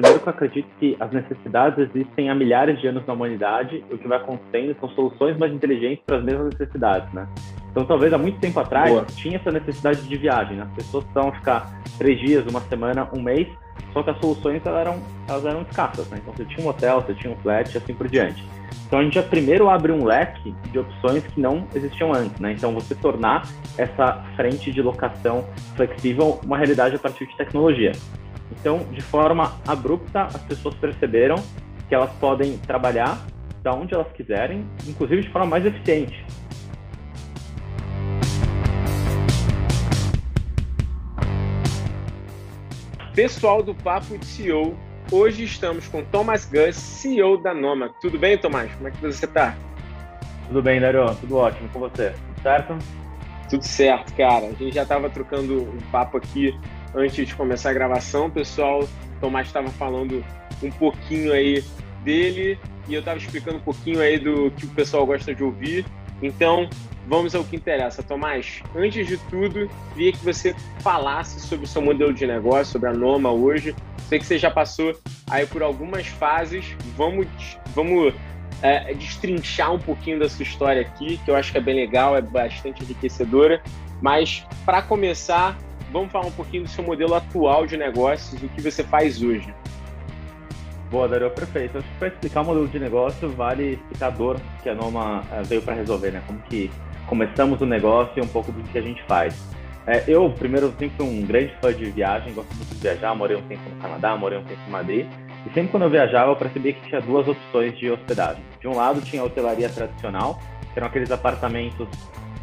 primeiro que eu acredito que as necessidades existem há milhares de anos na humanidade, o que vai acontecendo são soluções mais inteligentes para as mesmas necessidades, né? Então, talvez há muito tempo atrás, Boa. tinha essa necessidade de viagem, né? As pessoas precisavam ficar três dias, uma semana, um mês, só que as soluções elas eram, elas eram escassas, né? Então, você tinha um hotel, você tinha um flat, e assim por diante. Então, a gente já primeiro abre um leque de opções que não existiam antes, né? Então, você tornar essa frente de locação flexível uma realidade a partir de tecnologia. Então, de forma abrupta, as pessoas perceberam que elas podem trabalhar da onde elas quiserem, inclusive de forma mais eficiente. Pessoal do Papo de CEO, hoje estamos com Thomas Gus, CEO da Noma. Tudo bem, Tomás? Como é que você está? Tudo bem, Dario. Tudo ótimo com você. Tudo certo? Tudo certo, cara. A gente já estava trocando um papo aqui antes de começar a gravação, pessoal. Tomás estava falando um pouquinho aí dele e eu estava explicando um pouquinho aí do que o pessoal gosta de ouvir. Então, vamos ao que interessa. Tomás, antes de tudo, queria que você falasse sobre o seu modelo de negócio, sobre a Noma hoje. Sei que você já passou aí por algumas fases. Vamos, vamos é, destrinchar um pouquinho da sua história aqui, que eu acho que é bem legal, é bastante enriquecedora. Mas, para começar, vamos falar um pouquinho do seu modelo atual de negócios, o que você faz hoje. Boa, Dario, perfeito. Acho que para explicar o modelo de negócio, vale explicar a dor que a Noma eh, veio para resolver, né? Como que começamos o negócio e um pouco do que a gente faz. É, eu, primeiro, sempre fui um grande fã de viagem, gosto muito de viajar, morei um tempo no Canadá, morei um tempo em Madrid, e sempre quando eu viajava, eu percebia que tinha duas opções de hospedagem. De um lado, tinha a hotelaria tradicional, que eram aqueles apartamentos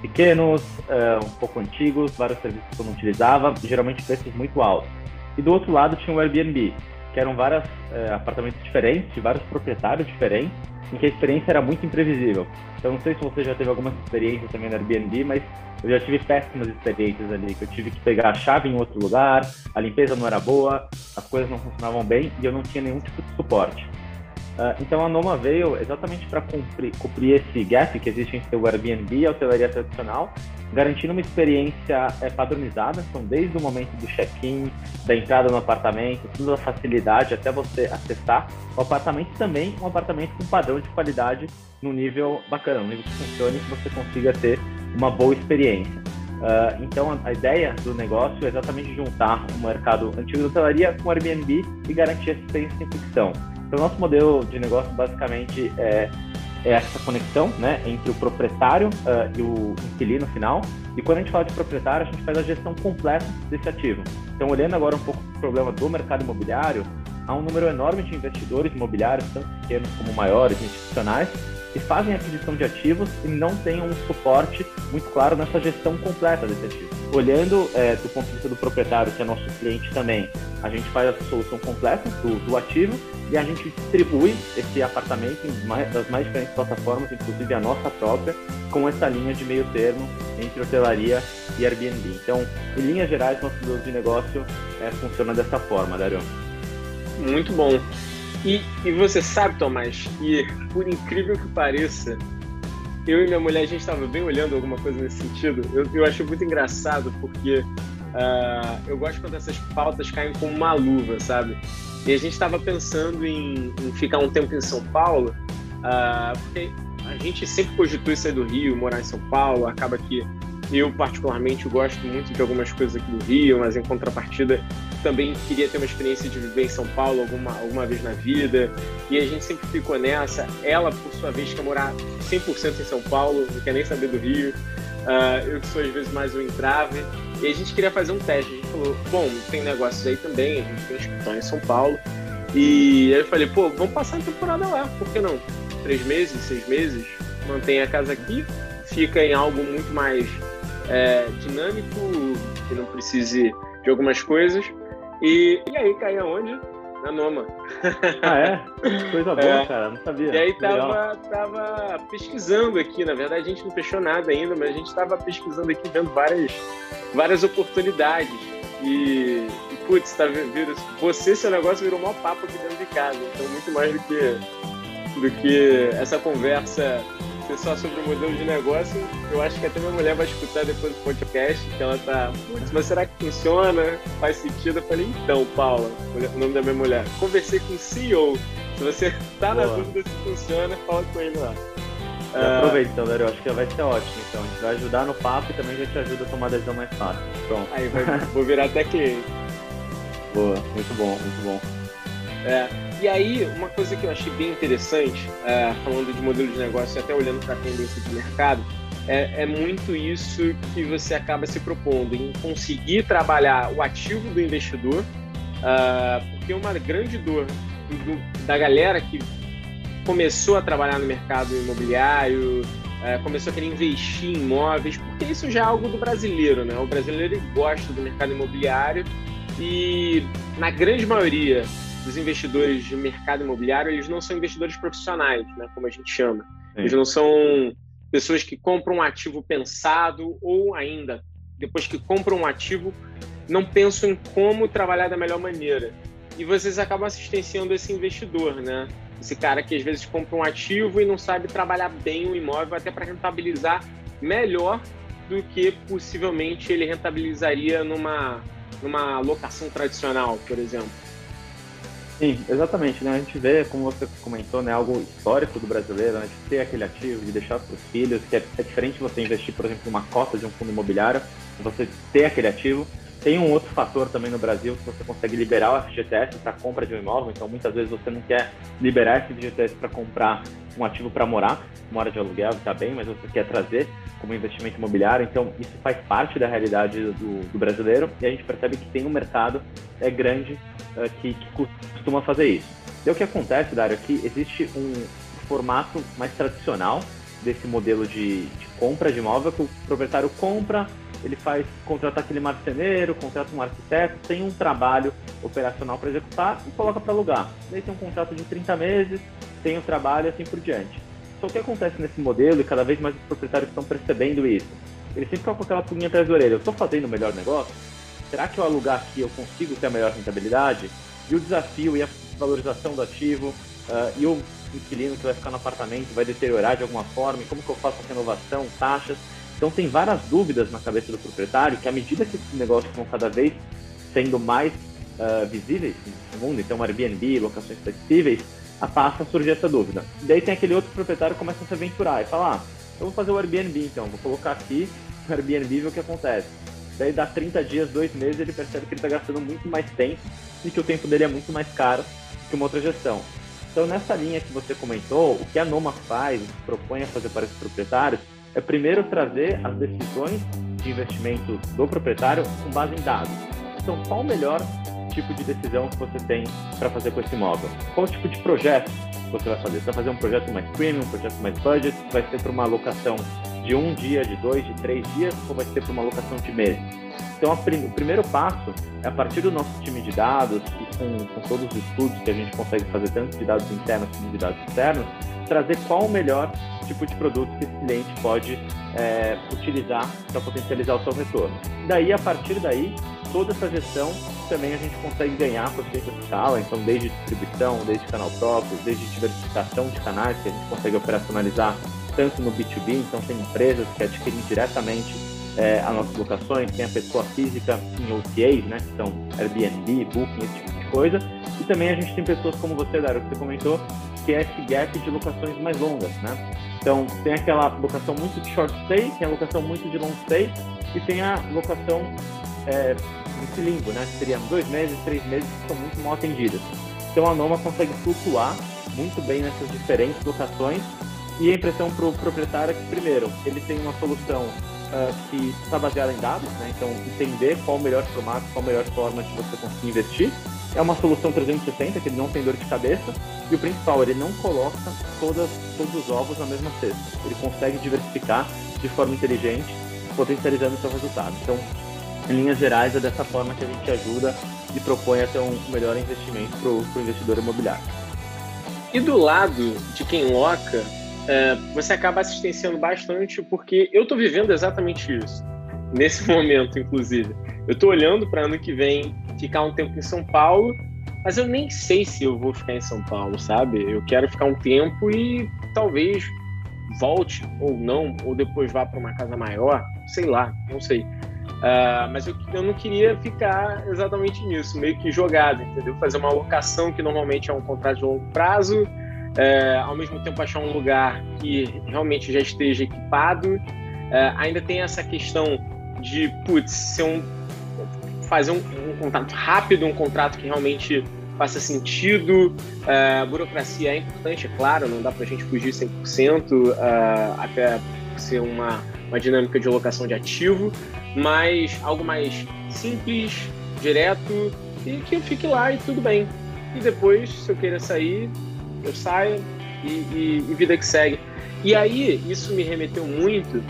pequenos, uh, um pouco antigos, vários serviços que eu não utilizava, geralmente preços muito altos. E do outro lado tinha o Airbnb, que eram vários uh, apartamentos diferentes, de vários proprietários diferentes, em que a experiência era muito imprevisível. Então não sei se você já teve algumas experiências também no Airbnb, mas eu já tive péssimas experiências ali, que eu tive que pegar a chave em outro lugar, a limpeza não era boa, as coisas não funcionavam bem e eu não tinha nenhum tipo de suporte. Uh, então a Noma veio exatamente para cumprir, esse gap que existe entre o Airbnb e a hotelaria tradicional, garantindo uma experiência é, padronizada, então desde o momento do check-in, da entrada no apartamento, toda a facilidade até você acessar o apartamento também um apartamento com padrão de qualidade no nível bacana, no nível que funcione e que você consiga ter uma boa experiência. Uh, então a, a, ideia do negócio é exatamente juntar o mercado antigo da hotelaria com o Airbnb e garantir essa experiência em ficção. Então, nosso modelo de negócio basicamente é, é essa conexão né, entre o proprietário uh, e o inquilino final. E quando a gente fala de proprietário, a gente faz a gestão completa desse ativo. Então, olhando agora um pouco o problema do mercado imobiliário, há um número enorme de investidores imobiliários, tanto pequenos como maiores, institucionais, que fazem aquisição de ativos e não têm um suporte muito claro nessa gestão completa desse ativo. Olhando é, do ponto de vista do proprietário, que é nosso cliente também, a gente faz a solução completa do, do ativo e a gente distribui esse apartamento em mais, das mais diferentes plataformas, inclusive a nossa própria, com essa linha de meio termo entre hotelaria e Airbnb. Então, em linhas gerais, nosso modelo de negócio é, funciona dessa forma, Dario. Muito bom. E, e você sabe, Tomás, que por incrível que pareça, eu e minha mulher, a gente estava bem olhando alguma coisa nesse sentido. Eu, eu acho muito engraçado porque uh, eu gosto quando essas pautas caem como uma luva, sabe? E a gente estava pensando em, em, ficar um tempo em São Paulo, uh, porque a gente sempre cogitou sair do Rio, morar em São Paulo, acaba que eu, particularmente, gosto muito de algumas coisas aqui do Rio, mas em contrapartida, também queria ter uma experiência de viver em São Paulo alguma, alguma vez na vida. E a gente sempre ficou nessa. Ela, por sua vez, quer morar 100% em São Paulo, não quer nem saber do Rio. Uh, eu que sou, às vezes, mais um entrave. E a gente queria fazer um teste. A gente falou: bom, tem negócios aí também, a gente tem escritório em São Paulo. E aí eu falei: pô, vamos passar a temporada lá, por que não? Três meses, seis meses, mantém a casa aqui, fica em algo muito mais é, dinâmico, que não precise de algumas coisas. E, e aí cai aonde? Na Noma. Ah, é? Coisa boa, é. cara, não sabia. E aí tava, tava pesquisando aqui, na verdade a gente não fechou nada ainda, mas a gente tava pesquisando aqui, vendo várias, várias oportunidades. E, e putz, tá vendo? Você, seu negócio virou um papo aqui dentro de casa. Então, muito mais do que, do que essa conversa pessoal sobre o modelo de negócio. Eu acho que até minha mulher vai escutar depois do podcast, que ela tá, putz, mas será que funciona? Faz sentido? Eu falei, então, Paula, o nome da minha mulher, conversei com o CEO. Se você tá Boa. na dúvida se funciona, fala com ele lá. E aproveita, então, Dario. Acho que vai ser ótimo. Então, a gente vai ajudar no papo e também já te ajuda a tomar a decisão mais fácil. Pronto. Aí, vai, vou virar até cliente. Boa, muito bom, muito bom. É, e aí, uma coisa que eu achei bem interessante, é, falando de modelo de negócio e até olhando para a tendência de mercado, é, é, muito isso que você acaba se propondo, em conseguir trabalhar o ativo do investidor, uh, porque uma grande dor do, da galera que começou a trabalhar no mercado imobiliário, uh, começou a querer investir em imóveis, porque isso já é algo do brasileiro, né? O brasileiro gosta do mercado imobiliário e, na grande maioria, dos investidores de mercado imobiliário, eles não são investidores profissionais, né, como a gente chama. Sim. Eles não são pessoas que compram um ativo pensado ou ainda, depois que compram um ativo, não pensam em como trabalhar da melhor maneira. E vocês acabam assistenciando esse investidor, né? Esse cara que às vezes compra um ativo e não sabe trabalhar bem o imóvel até para rentabilizar melhor do que possivelmente ele rentabilizaria numa, numa locação tradicional, por exemplo. Sim, exatamente. Né? A gente vê, como você comentou, né, algo histórico do brasileiro, né, de ter aquele ativo, de deixar para os filhos, que é, é diferente você investir, por exemplo, numa cota de um fundo imobiliário, você ter aquele ativo. Tem um outro fator também no Brasil que você consegue liberar o FGTS para compra de um imóvel, então muitas vezes você não quer liberar esse FGTS para comprar um ativo para morar, mora de aluguel, está bem, mas você quer trazer como investimento imobiliário, então isso faz parte da realidade do, do brasileiro e a gente percebe que tem um mercado é grande uh, que, que, costuma fazer isso. E o que acontece, Dário, é que existe um formato mais tradicional desse modelo de, de compra de imóvel que o proprietário compra, ele faz contratar aquele marceneiro, contrata um arquiteto, tem um trabalho operacional para executar e coloca para alugar. Daí tem um contrato de 30 meses, tem o trabalho e assim por diante. Só que o que acontece nesse modelo, e cada vez mais os proprietários estão percebendo isso, eles sempre ficam com aquela pulguinha atrás da orelha. Eu estou fazendo o melhor negócio? Será que eu alugar aqui eu consigo ter a melhor rentabilidade? E o desafio e a valorização do ativo, uh, e o inquilino que vai ficar no apartamento vai deteriorar de alguma forma, e como que eu faço a renovação, taxas. Então tem várias dúvidas na cabeça do proprietário que à medida que esses negócios vão cada vez sendo mais uh, visíveis no mundo, então Airbnb, locações flexíveis, passa a surgir essa dúvida. Daí tem aquele outro proprietário que começa a se aventurar e fala, ah, eu vou fazer o Airbnb então, vou colocar aqui o Airbnb e ver o que acontece. Daí dá 30 dias, dois meses, ele percebe que ele está gastando muito mais tempo e que o tempo dele é muito mais caro que uma outra gestão. Então, nessa linha que você comentou, o que a Noma faz, propõe a fazer para esses proprietários, é primeiro trazer as decisões de investimento do proprietário com base em dados. Então, qual o melhor tipo de decisão que você tem para fazer com esse imóvel? Qual tipo de projeto você vai fazer? Você vai fazer um projeto mais premium, um projeto mais budget? Vai ser para uma locação de um dia, de dois, de três dias? Ou vai ser para uma locação de meses? Então, o primeiro passo é, a partir do nosso time de dados e com, com todos os estudos que a gente consegue fazer, tanto de dados internos como de dados externos, trazer qual o melhor tipo de produto que esse cliente pode é, utilizar para potencializar o seu retorno. Daí, a partir daí, toda essa gestão também a gente consegue ganhar por de escala, então desde distribuição, desde canal próprio, desde diversificação de canais que a gente consegue operacionalizar tanto no B2B, então tem empresas que adquirem diretamente é, as nossas locações, tem a pessoa física em OTAs, né, que são Airbnb, Booking, esse tipo de coisa, e também a gente tem pessoas como você, Dário, que você comentou, que é esse gap de locações mais longas, né? Então, tem aquela locação muito de short stay, tem a locação muito de long stay, e tem a locação é, limbo, né? Que seriam dois meses, três meses, que são muito mal atendidas. Então, a Noma consegue flutuar muito bem nessas diferentes locações, e a impressão para o proprietário é que, primeiro, ele tem uma solução uh, que está baseada em dados, né? então entender qual o melhor formato, qual a melhor forma de você conseguir investir. É uma solução 360, que ele não tem dor de cabeça, e o principal, ele não coloca todas, todos os ovos na mesma cesta. Ele consegue diversificar de forma inteligente, potencializando seu resultado. Então, em linhas gerais, é dessa forma que a gente ajuda e propõe até um melhor investimento para o investidor imobiliário. E do lado de quem loca, é, você acaba assistenciando bastante, porque eu estou vivendo exatamente isso, nesse momento, inclusive. Eu estou olhando para ano que vem ficar um tempo em São Paulo, mas eu nem sei se eu vou ficar em São Paulo, sabe? Eu quero ficar um tempo e talvez volte ou não, ou depois vá para uma casa maior, sei lá, não sei. Uh, mas eu, eu não queria ficar exatamente nisso, meio que jogado, entendeu? Fazer uma alocação que normalmente é um contrato de longo prazo, uh, ao mesmo tempo achar um lugar que realmente já esteja equipado. Uh, ainda tem essa questão de, putz, ser um, fazer um, um contrato rápido, um contrato que realmente faça sentido. Uh, a burocracia é importante, é claro, não dá para a gente fugir 100%, uh, até ser uma, uma dinâmica de locação de ativo, mas algo mais simples, direto e que eu fique lá e tudo bem. E depois, se eu queira sair, eu saio e, e, e vida que segue. E aí, isso me remeteu muito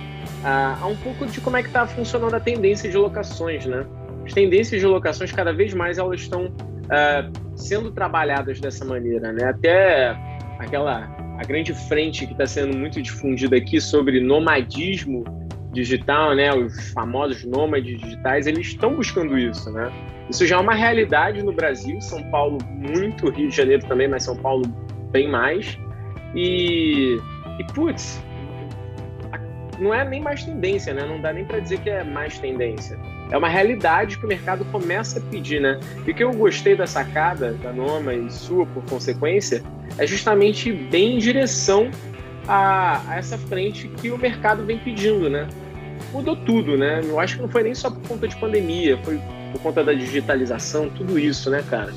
a, a um pouco de como é que está funcionando a tendência de locações, né? As tendências de locações, cada vez mais, elas estão uh, sendo trabalhadas dessa maneira, né? Até aquela a grande frente que está sendo muito difundida aqui sobre nomadismo digital, né? Os famosos nômades digitais, eles estão buscando isso, né? Isso já é uma realidade no Brasil, São Paulo muito, Rio de Janeiro também, mas São Paulo bem mais. E, e putz, não é nem mais tendência, né? Não dá nem para dizer que é mais tendência é uma realidade que o mercado começa a pedir, né? E o que eu gostei da sacada da Noma e sua, por consequência, é justamente bem em direção a, a, essa frente que o mercado vem pedindo, né? Mudou tudo, né? Eu acho que não foi nem só por conta de pandemia, foi por conta da digitalização, tudo isso, né, cara?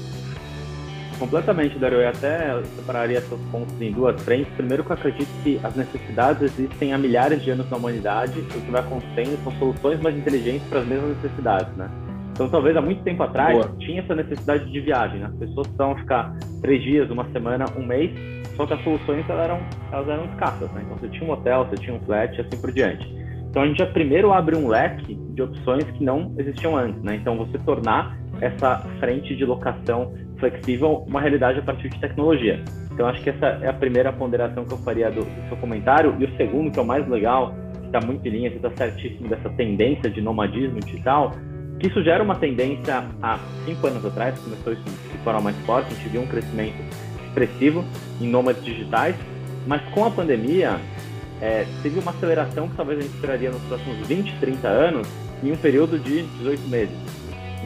Completamente, Dario. Eu até separaria seus pontos em duas frentes. Primeiro, que eu acredito que as necessidades existem há milhares de anos na humanidade. O que vai acontecendo são soluções mais inteligentes para as mesmas necessidades, né? Então, talvez há muito tempo atrás Boa. tinha essa necessidade de viagem. Né? As pessoas precisavam ficar três dias, uma semana, um mês. Só que as soluções elas eram, elas eram escassas, né? Então, você tinha um hotel, você tinha um flat, e assim por diante. Então, a gente já primeiro abre um leque de opções que não existiam antes, né? Então, você tornar essa frente de locação flexível uma realidade a partir de tecnologia. Então, acho que essa é a primeira ponderação que eu faria do, do seu comentário. E o segundo, que é o mais legal, que está muito em linha, que está certíssimo dessa tendência de nomadismo digital, que isso gera uma tendência há cinco anos atrás, começou isso de forma mais forte, a gente viu um crescimento expressivo em nômades digitais, mas com a pandemia, é, teve uma aceleração que talvez a gente esperaria nos próximos 20, 30 anos, em um período de 18 meses.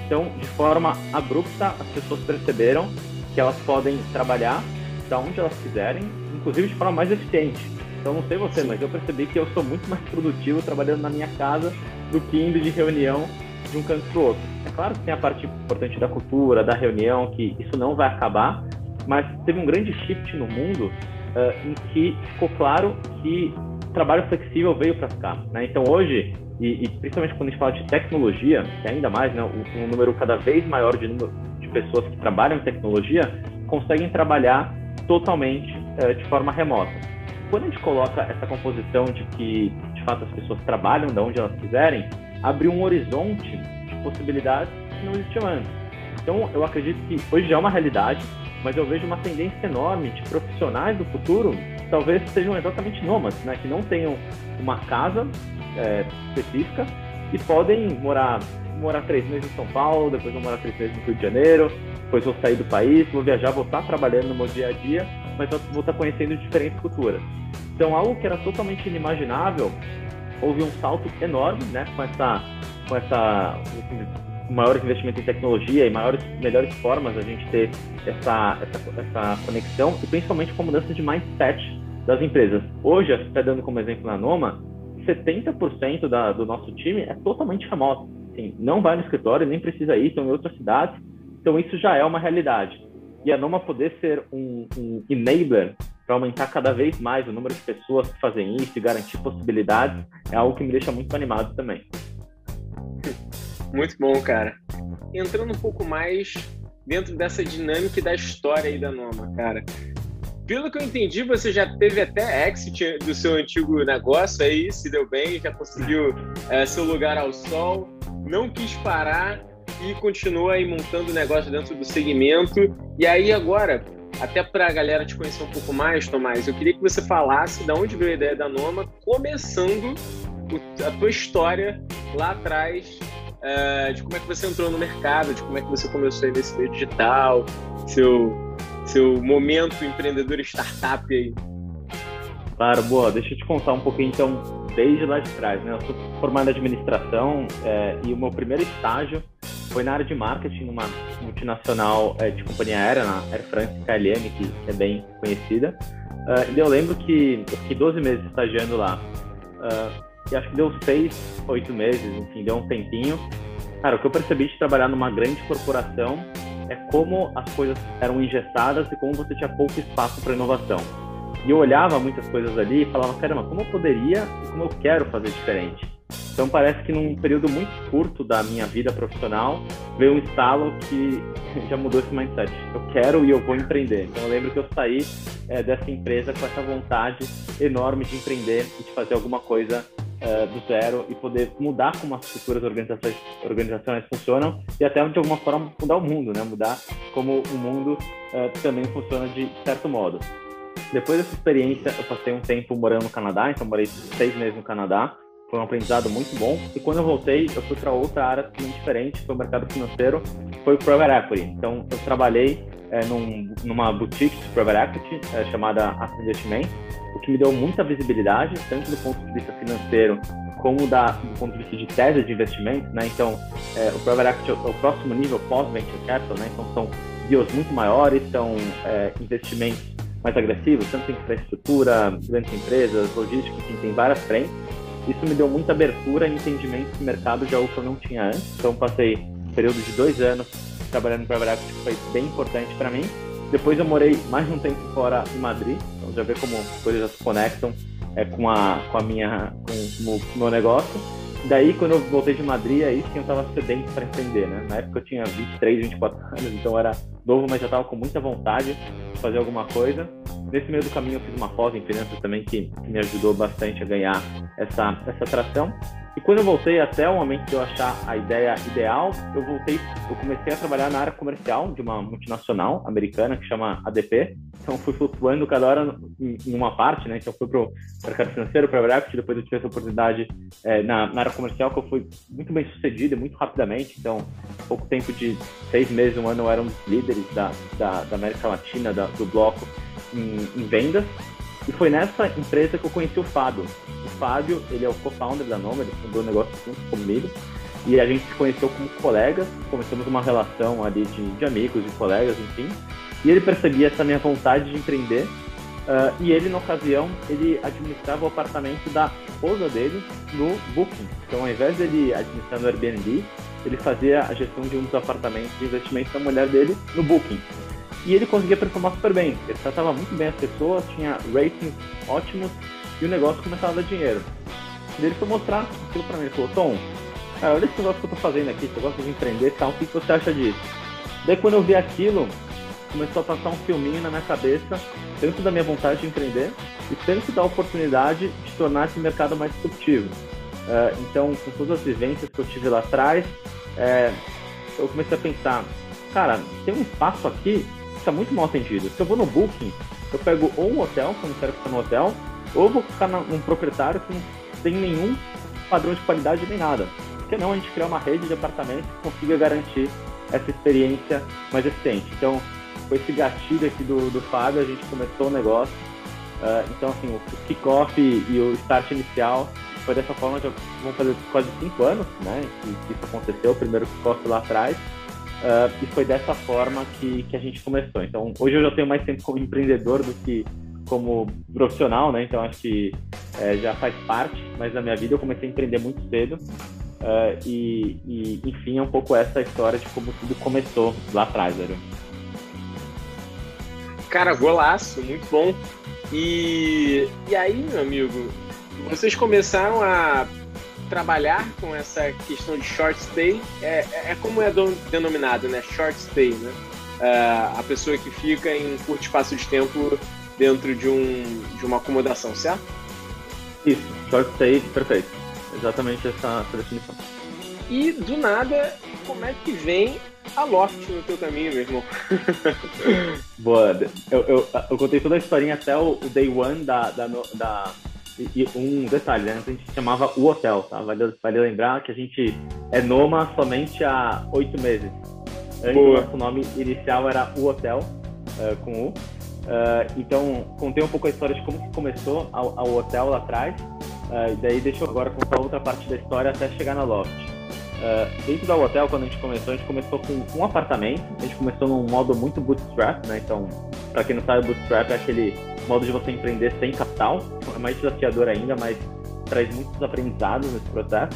Então, de forma abrupta, as pessoas perceberam que elas podem trabalhar da onde elas quiserem, inclusive de forma mais eficiente. Então, não sei você, mas eu percebi que eu sou muito mais produtivo trabalhando na minha casa do que indo de reunião de um canto para o outro. É claro que tem a parte importante da cultura, da reunião, que isso não vai acabar, mas teve um grande shift no mundo uh, em que ficou claro que trabalho flexível veio para ficar. Né? Então, hoje, e, e, principalmente quando a gente fala de tecnologia, que ainda mais, né, um, um número cada vez maior de, número de pessoas que trabalham em tecnologia conseguem trabalhar totalmente uh, de forma remota. Quando a gente coloca essa composição de que, de fato, as pessoas trabalham de onde elas quiserem, abre um horizonte de possibilidades que não existiam antes. Então, eu acredito que hoje já é uma realidade, mas eu vejo uma tendência enorme de profissionais do futuro talvez sejam exatamente nômades, né? que não tenham uma casa é, específica e podem morar morar três meses em São Paulo, depois vou morar três meses no Rio de Janeiro, depois vou sair do país, vou viajar, vou estar trabalhando no meu dia a dia, mas vou estar conhecendo diferentes culturas. Então, algo que era totalmente inimaginável, houve um salto enorme, né, com essa, com essa maior investimento em tecnologia e maiores, melhores formas a gente ter essa, essa, essa conexão e principalmente com a mudança de mindset das empresas. Hoje, até dando como exemplo na Noma, 70% da, do nosso time é totalmente remoto. Assim, não vai no escritório, nem precisa ir, estão em outras cidades. Então, isso já é uma realidade. E a Noma poder ser um, um enabler para aumentar cada vez mais o número de pessoas que fazem isso e garantir possibilidades é algo que me deixa muito animado também. Muito bom, cara. Entrando um pouco mais dentro dessa dinâmica e da história aí da Noma, cara. Pelo que eu entendi, você já teve até exit do seu antigo negócio aí, se deu bem, já conseguiu é, seu lugar ao sol, não quis parar e continua aí montando o negócio dentro do segmento. E aí agora, até para a galera te conhecer um pouco mais, Tomás, eu queria que você falasse de onde veio a ideia da Noma, começando a tua história lá atrás, é, de como é que você entrou no mercado, de como é que você começou aí nesse meio digital, seu seu momento empreendedor startup aí. Claro, boa. Deixa eu te contar um pouquinho, então, desde lá de trás. Né? Eu sou formado em administração é, e o meu primeiro estágio foi na área de marketing, numa multinacional é, de companhia aérea, na Air France KLM, que é bem conhecida. Uh, e eu lembro que eu fiquei 12 meses estagiando lá. Uh, e acho que deu 6, 8 meses, enfim, deu um tempinho. Cara, o que eu percebi de trabalhar numa grande corporação é como as coisas eram engessadas e como você tinha pouco espaço para inovação. E eu olhava muitas coisas ali e falava, caramba, como eu poderia e como eu quero fazer diferente? Então parece que num período muito curto da minha vida profissional veio um estalo que já mudou esse mindset. Eu quero e eu vou empreender. Então eu lembro que eu saí é, dessa empresa com essa vontade enorme de empreender e de fazer alguma coisa uh, do zero e poder mudar como as futuras organizações, organizações funcionam e até de alguma forma mudar o mundo, né? Mudar como o mundo uh, também funciona de certo modo. Depois dessa experiência, eu passei um tempo morando no Canadá, então morei seis meses no Canadá. Foi um aprendizado muito bom. E quando eu voltei, eu fui para outra área totalmente diferente, foi o mercado financeiro, foi o Private Equity. Então, eu trabalhei é, num, numa boutique de Private Equity é, chamada Asset Investimento, o que me deu muita visibilidade, tanto do ponto de vista financeiro como da, do ponto de vista de tese de investimento, né? Então, é, o Private Equity é o próximo nível pós-venture capital, né? Então, são deals muito maiores, são é, investimentos mais agressivos, tanto em infraestrutura, grandes empresas, logística, enfim, tem várias frentes. Isso me deu muita abertura e entendimento do mercado de algo eu não tinha antes. Então, passei um período de dois anos trabalhando Private Equity, que foi bem importante para mim. Depois eu morei mais um tempo fora em Madrid, então já vê como coisas se conectam é, com, a, com a minha, com, o meu negócio. Daí, quando eu voltei de Madrid, aí sim eu estava sedento para empreender, né? Na época eu tinha 23, 24 anos, então era novo, mas já estava com muita vontade de fazer alguma coisa. Nesse meio do caminho eu fiz uma pós em finanças também que me ajudou bastante a ganhar essa, essa atração. E quando eu voltei até o momento de eu achar a ideia ideal, eu voltei, eu comecei a trabalhar na área comercial de uma multinacional americana que chama ADP. Então fui flutuando cada hora em uma parte, né? Então fui para o mercado financeiro, para o equity, depois eu tive essa oportunidade é, na, na, área comercial que eu fui muito bem sucedido, muito rapidamente. Então, pouco tempo de seis meses, um ano, eu era um dos líderes da, da, da América Latina, da, do bloco em, em vendas. E foi nessa empresa que eu conheci o Fábio. O Fábio, ele é o co-founder da Noma, ele fundou o negócio junto comigo. E a gente se conheceu como colegas, começamos uma relação ali de, de amigos, de colegas, enfim. E ele percebia essa minha vontade de empreender. Uh, e ele, na ocasião, ele administrava o apartamento da esposa dele no Booking. Então, ao invés dele administrar no Airbnb, ele fazia a gestão de um dos apartamentos de investimento da mulher dele no Booking. E ele conseguia performar super bem. Ele tratava muito bem as pessoas, tinha ratings ótimos e o negócio começava a dar dinheiro. E ele foi mostrar aquilo pra mim. Ele falou: Tom, cara, olha esse negócio que eu tô fazendo aqui, você gosta de empreender e tal, o que você acha disso? Daí quando eu vi aquilo, começou a passar um filminho na minha cabeça, tanto da minha vontade de empreender e tanto da oportunidade de tornar esse mercado mais disruptivo. Uh, então, com todas as vivências que eu tive lá atrás, é, eu comecei a pensar, cara, tem um espaço aqui está muito mal atendido. Se eu vou no Booking, eu pego ou um hotel, que eu não quero ficar no hotel, ou vou ficar num proprietário que não tem nenhum padrão de qualidade nem nada. Por que não a gente criar uma rede de apartamentos que consiga garantir essa experiência mais eficiente? Então, com esse gatilho aqui do, do Fábio, a gente começou o negócio. Uh, então, assim, o, kickoff e, e o start inicial foi dessa forma, já vão fazer quase cinco anos, né, que, que isso aconteceu, o primeiro kickoff lá atrás. Uh, e foi dessa forma que, que a gente começou. Então, hoje eu já tenho mais tempo como empreendedor do que como profissional, né? Então, acho que é, já faz parte, mas na minha vida eu comecei a empreender muito cedo. Uh, e, e, enfim, é um pouco essa história de como tudo começou lá atrás, velho. Cara, golaço, muito bom. E, e aí, meu amigo, vocês começaram a trabalhar com essa questão de short stay é, é, é como é denominado, né? Short stay, né? Uh, a pessoa que fica em curto espaço de tempo dentro de, um, de uma acomodação, certo? Isso, short stay, perfeito. Exatamente essa, essa definição. E do nada, como é que vem a Loft no teu caminho, meu irmão? Boa, eu, eu, eu, contei toda a historinha até o, o day one da, da, da e, um detalhe, né? A gente chamava o hotel, tá? Vale, vale lembrar que a gente é Noma somente há oito meses. Antes, o nosso nome inicial era o hotel, uh, com U. Uh, então, contei um pouco a história de como que começou ao, ao hotel lá atrás. Uh, e daí deixa eu agora contar outra parte da história até chegar na Loft. Uh, dentro do hotel, quando a gente começou, a gente começou com um apartamento. A gente começou num modo muito bootstrap, né? Então, para quem não sabe, bootstrap é aquele modo de você empreender sem capital. É mais desafiador ainda, mas traz muitos aprendizados nesse processo.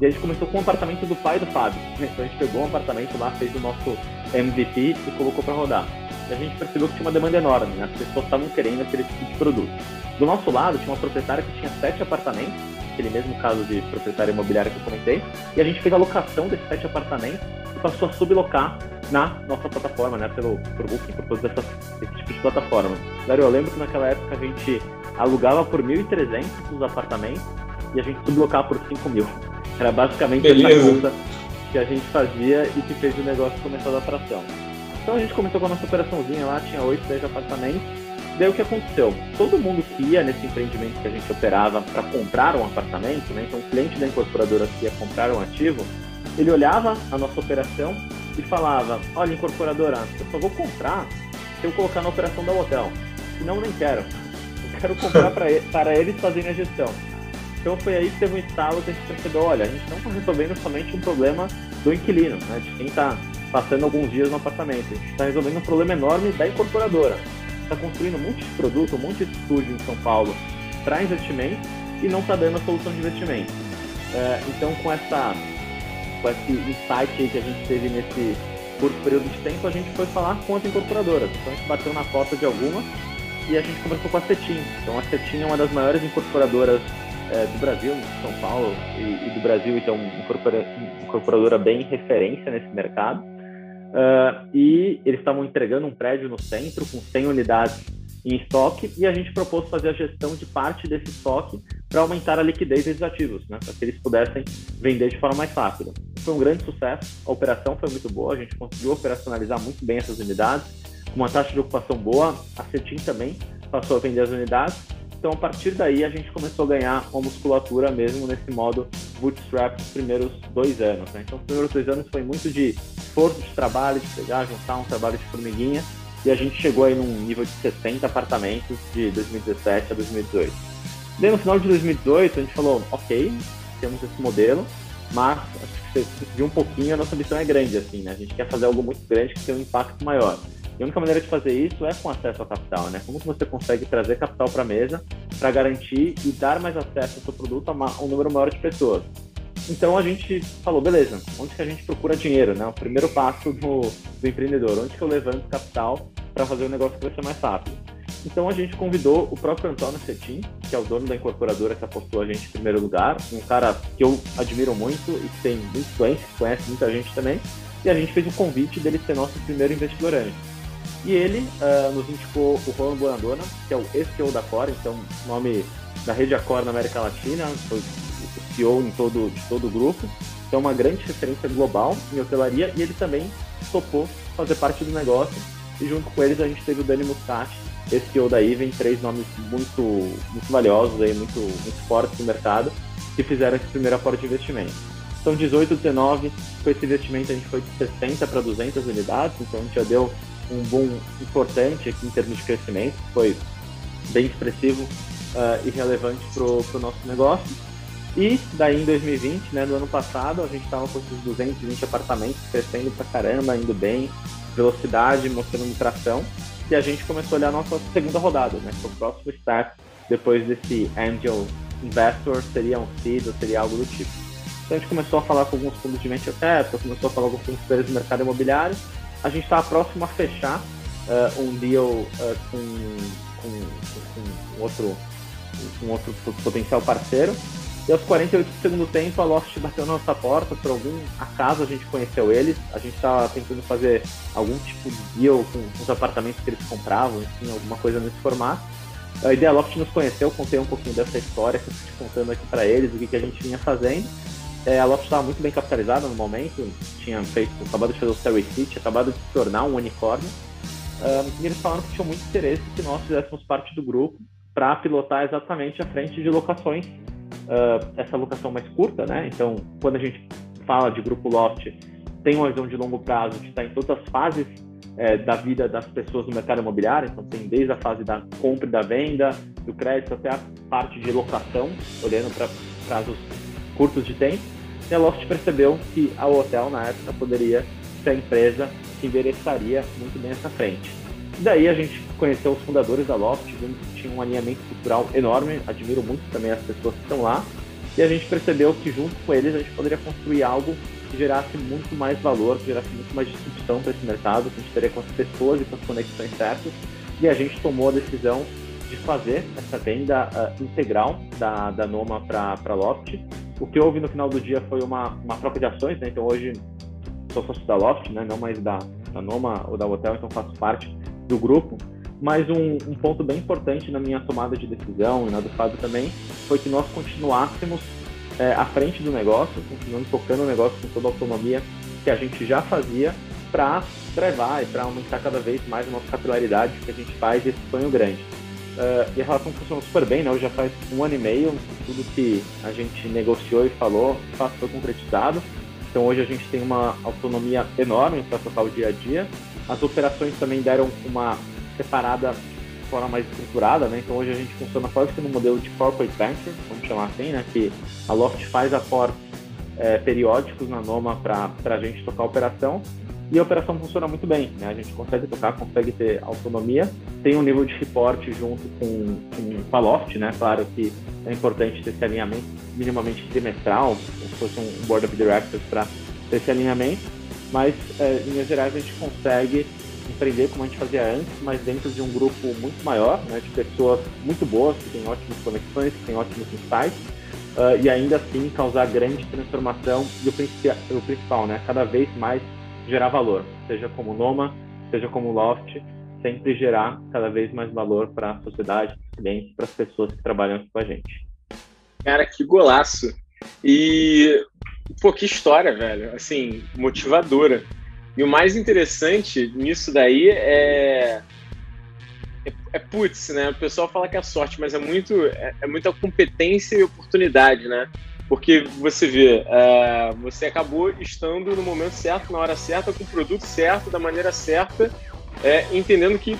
E a gente começou com o apartamento do pai do Fábio. Então, a gente pegou um apartamento lá, fez o nosso MVP e colocou para rodar e a gente percebeu que tinha uma demanda enorme, né? as pessoas estavam querendo aquele tipo de produto. Do nosso lado, tinha uma proprietária que tinha sete apartamentos, aquele mesmo caso de proprietária imobiliária que eu comentei, e a gente fez a locação desses sete apartamentos e passou a sublocar na nossa plataforma, né, pelo por Booking, por todos essa, esse tipo de plataforma. Dário, eu lembro que naquela época a gente alugava por 1.300 os apartamentos e a gente sublocava por 5 mil. Era basicamente Beleza. essa conta que a gente fazia e que fez o negócio começar a dar atração. Então a gente começou com a nossa operaçãozinha lá, tinha 8, 10 apartamentos. Daí o que aconteceu? Todo mundo que ia nesse empreendimento que a gente operava para comprar um apartamento, né? então o cliente da incorporadora que ia comprar um ativo, ele olhava a nossa operação e falava: Olha, incorporadora, eu só vou comprar se eu colocar na operação da hotel. Senão, nem quero. Eu quero comprar para eles fazerem a gestão. Então foi aí que teve um estalo que a gente percebeu: olha, a gente não está resolvendo somente um problema do inquilino, né? de quem está passando alguns dias no apartamento. A gente está resolvendo um problema enorme da incorporadora. Está construindo um monte de produto, um monte de estúdio em São Paulo para investimento e não está dando a solução de investimento. É, então, com, essa, com esse insight que a gente teve nesse curto período de tempo, a gente foi falar com as incorporadoras. Então, a gente bateu na porta de algumas e a gente conversou com a Cetim. Então, a Cetim é uma das maiores incorporadoras é, do Brasil, de São Paulo e, e do Brasil, então, incorpora, incorporadora bem referência nesse mercado. Uh, e eles estavam entregando um prédio no centro com 100 unidades em estoque e a gente propôs fazer a gestão de parte desse estoque para aumentar a liquidez desses ativos, né, para que eles pudessem vender de forma mais rápida. Foi um grande sucesso, a operação foi muito boa, a gente conseguiu operacionalizar muito bem essas unidades, com uma taxa de ocupação boa, a CETIM também passou a vender as unidades então, a partir daí, a gente começou a ganhar uma musculatura mesmo nesse modo bootstrap nos primeiros dois anos. Né? Então, os primeiros dois anos foi muito de esforço de trabalho, de pegar, juntar um trabalho de formiguinha, e a gente chegou aí num nível de 60 apartamentos de 2017 a 2018. Daí, no final de 2018, a gente falou, ok, temos esse modelo, mas acho que viu um pouquinho, a nossa missão é grande, assim, né? A gente quer fazer algo muito grande que tenha um impacto maior. E a única maneira de fazer isso é com acesso ao capital, né? Como que você consegue trazer capital para a mesa para garantir e dar mais acesso ao seu produto a um número maior de pessoas? Então a gente falou, beleza, onde que a gente procura dinheiro, né? O primeiro passo do, do empreendedor, onde que eu levanto capital para fazer o negócio crescer mais rápido? Então a gente convidou o próprio Antônio Cetim, que é o dono da incorporadora que apostou a gente em primeiro lugar, um cara que eu admiro muito e que tem muita influência, que conhece muita gente também, e a gente fez o convite dele ser nosso primeiro investidor anjo. E ele uh, nos indicou o Roland Bonadona, que é o ex-CEO da Core, então nome da rede Accor na América Latina, foi o CEO em todo, de todo o grupo. Então uma grande referência global em hotelaria e ele também topou fazer parte do negócio. E junto com eles a gente teve o Dani Muscati, ex-CEO da Even, três nomes muito, muito valiosos, aí, muito, muito fortes no mercado, que fizeram esse primeiro aporte de investimento. Então 18, 19, com esse investimento a gente foi de 60 para 200 unidades, então a gente já deu um boom importante aqui em termos de crescimento, foi bem expressivo uh, e relevante para o nosso negócio. E daí em 2020, né, no ano passado, a gente estava com esses 220 apartamentos crescendo pra caramba, indo bem, velocidade, mostrando tração. E a gente começou a olhar a nossa segunda rodada, né? Que o próximo start depois desse Angel Investor seria um seed seria algo do tipo. Então a gente começou a falar com alguns fundos de venture capital, começou a falar com alguns fundos do mercado imobiliário a gente está próximo a fechar uh, um deal uh, com, com, com, outro, um outro potencial parceiro. E aos 48 do segundo tempo, a Lost bateu na nossa porta. Por algum acaso, a gente conheceu eles. A gente estava tentando fazer algum tipo de deal com, com os apartamentos que eles compravam, enfim, alguma coisa nesse formato. A ideia Loft nos conheceu, contei um pouquinho dessa história que eu estou contando aqui para eles, o que, que a gente vinha fazendo. É, a Loft estava muito bem capitalizada no momento, tinha feito, acabado de fazer o Series City, acabado de se tornar um unicórnio. Um, e eles falaram que tinham muito interesse que nós fizéssemos parte do grupo para pilotar exatamente a frente de locações, uh, essa locação mais curta, né? Então, quando a gente fala de grupo Loft, tem uma visão de longo prazo, gente está em todas as fases é, da vida das pessoas no mercado imobiliário, então tem desde a fase da compra e da venda, do crédito até a parte de locação, olhando para prazos curtos de tempo. E a Loft percebeu que a hotel na época poderia ser a empresa que endereçaria muito bem essa frente. E daí a gente conheceu os fundadores da Loft, vimos que tinha um alinhamento cultural enorme, admiro muito também as pessoas que estão lá, e a gente percebeu que junto com eles a gente poderia construir algo que gerasse muito mais valor, que gerasse muito mais disrupção para esse mercado, que a gente teria com as pessoas e com as conexões certas, e a gente tomou a decisão de fazer essa venda uh, integral da, da Noma para a Loft. O que houve no final do dia foi uma, uma troca de ações, né? então hoje sou sócio da Loft, né? não mais da, da Noma ou da Hotel, então faço parte do grupo. Mas um, um, ponto bem importante na minha tomada de decisão e na do Fábio também foi que nós continuássemos é, à frente do negócio, continuando tocando o negócio com toda a autonomia que a gente já fazia para drivar e para aumentar cada vez mais a nossa capilaridade que a gente faz esse sonho grande. Uh, e a relação funcionou super bem, né? Hoje já faz um ano e meio, tudo que a gente negociou e falou, de fato foi concretizado. Então hoje a gente tem uma autonomia enorme para tocar o dia a dia. As operações também deram uma separada de forma mais estruturada, né? Então hoje a gente funciona quase que no modelo de corporate venture, vamos chamar assim, né? Que a Loft faz aportes é, periódicos na Noma para a gente tocar a operação e a operação funciona muito bem, né? A gente consegue tocar, consegue ter autonomia, tem um nível de reporte junto com, com a Loft, né? Claro que é importante ter esse alinhamento minimamente trimestral, como se fosse um board of directors para ter esse alinhamento, mas é, em linhas gerais a gente consegue empreender como a gente fazia antes, mas dentro de um grupo muito maior, né, de pessoas muito boas, que têm ótimas conexões, que têm ótimos insights, uh, e ainda assim causar grande transformação e o principal, né, cada vez mais gerar valor, seja como Noma, seja como Loft, sempre gerar cada vez mais valor para a sociedade, para os clientes, para as pessoas que trabalham aqui com a gente. Cara, que golaço! E, pô, que história, velho. Assim, motivadora. E o mais interessante nisso daí é. É, é putz, né? O pessoal fala que é sorte, mas é muito é, é muita competência e oportunidade, né? Porque você vê, uh, você acabou estando no momento certo, na hora certa, com o produto certo, da maneira certa, é, entendendo que,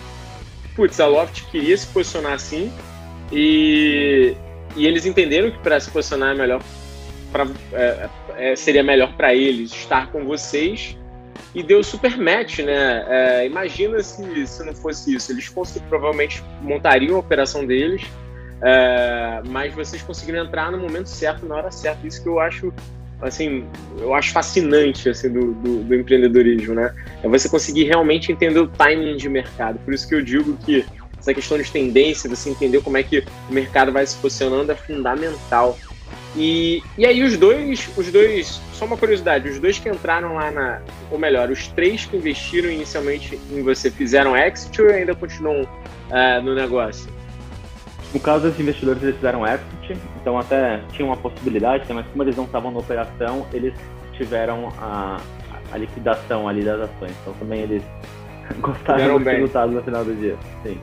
putz, a Loft queria se posicionar assim e, e eles entenderam que para se posicionar é melhor, pra, é, é, seria melhor para eles estar com vocês e deu super match, né? É, imagina se, se não fosse isso. Eles provavelmente montariam a operação deles, é, mas vocês conseguiram entrar no momento certo, na hora certa. Isso que eu acho, assim, eu acho fascinante, assim, do, do, do empreendedorismo, né? É você conseguir realmente entender o timing de mercado. Por isso que eu digo que essa questão de tendência, você entender como é que o mercado vai se posicionando é fundamental. E, e aí os dois, os dois, só uma curiosidade, os dois que entraram lá na, ou melhor, os três que investiram inicialmente em você fizeram exit ou ainda continuam uh, no negócio? No caso dos investidores, eles fizeram exit, então até tinha uma possibilidade, mas como eles não estavam na operação, eles tiveram a, a liquidação ali das ações. Então também eles gostaram do resultado no final do dia. Sim.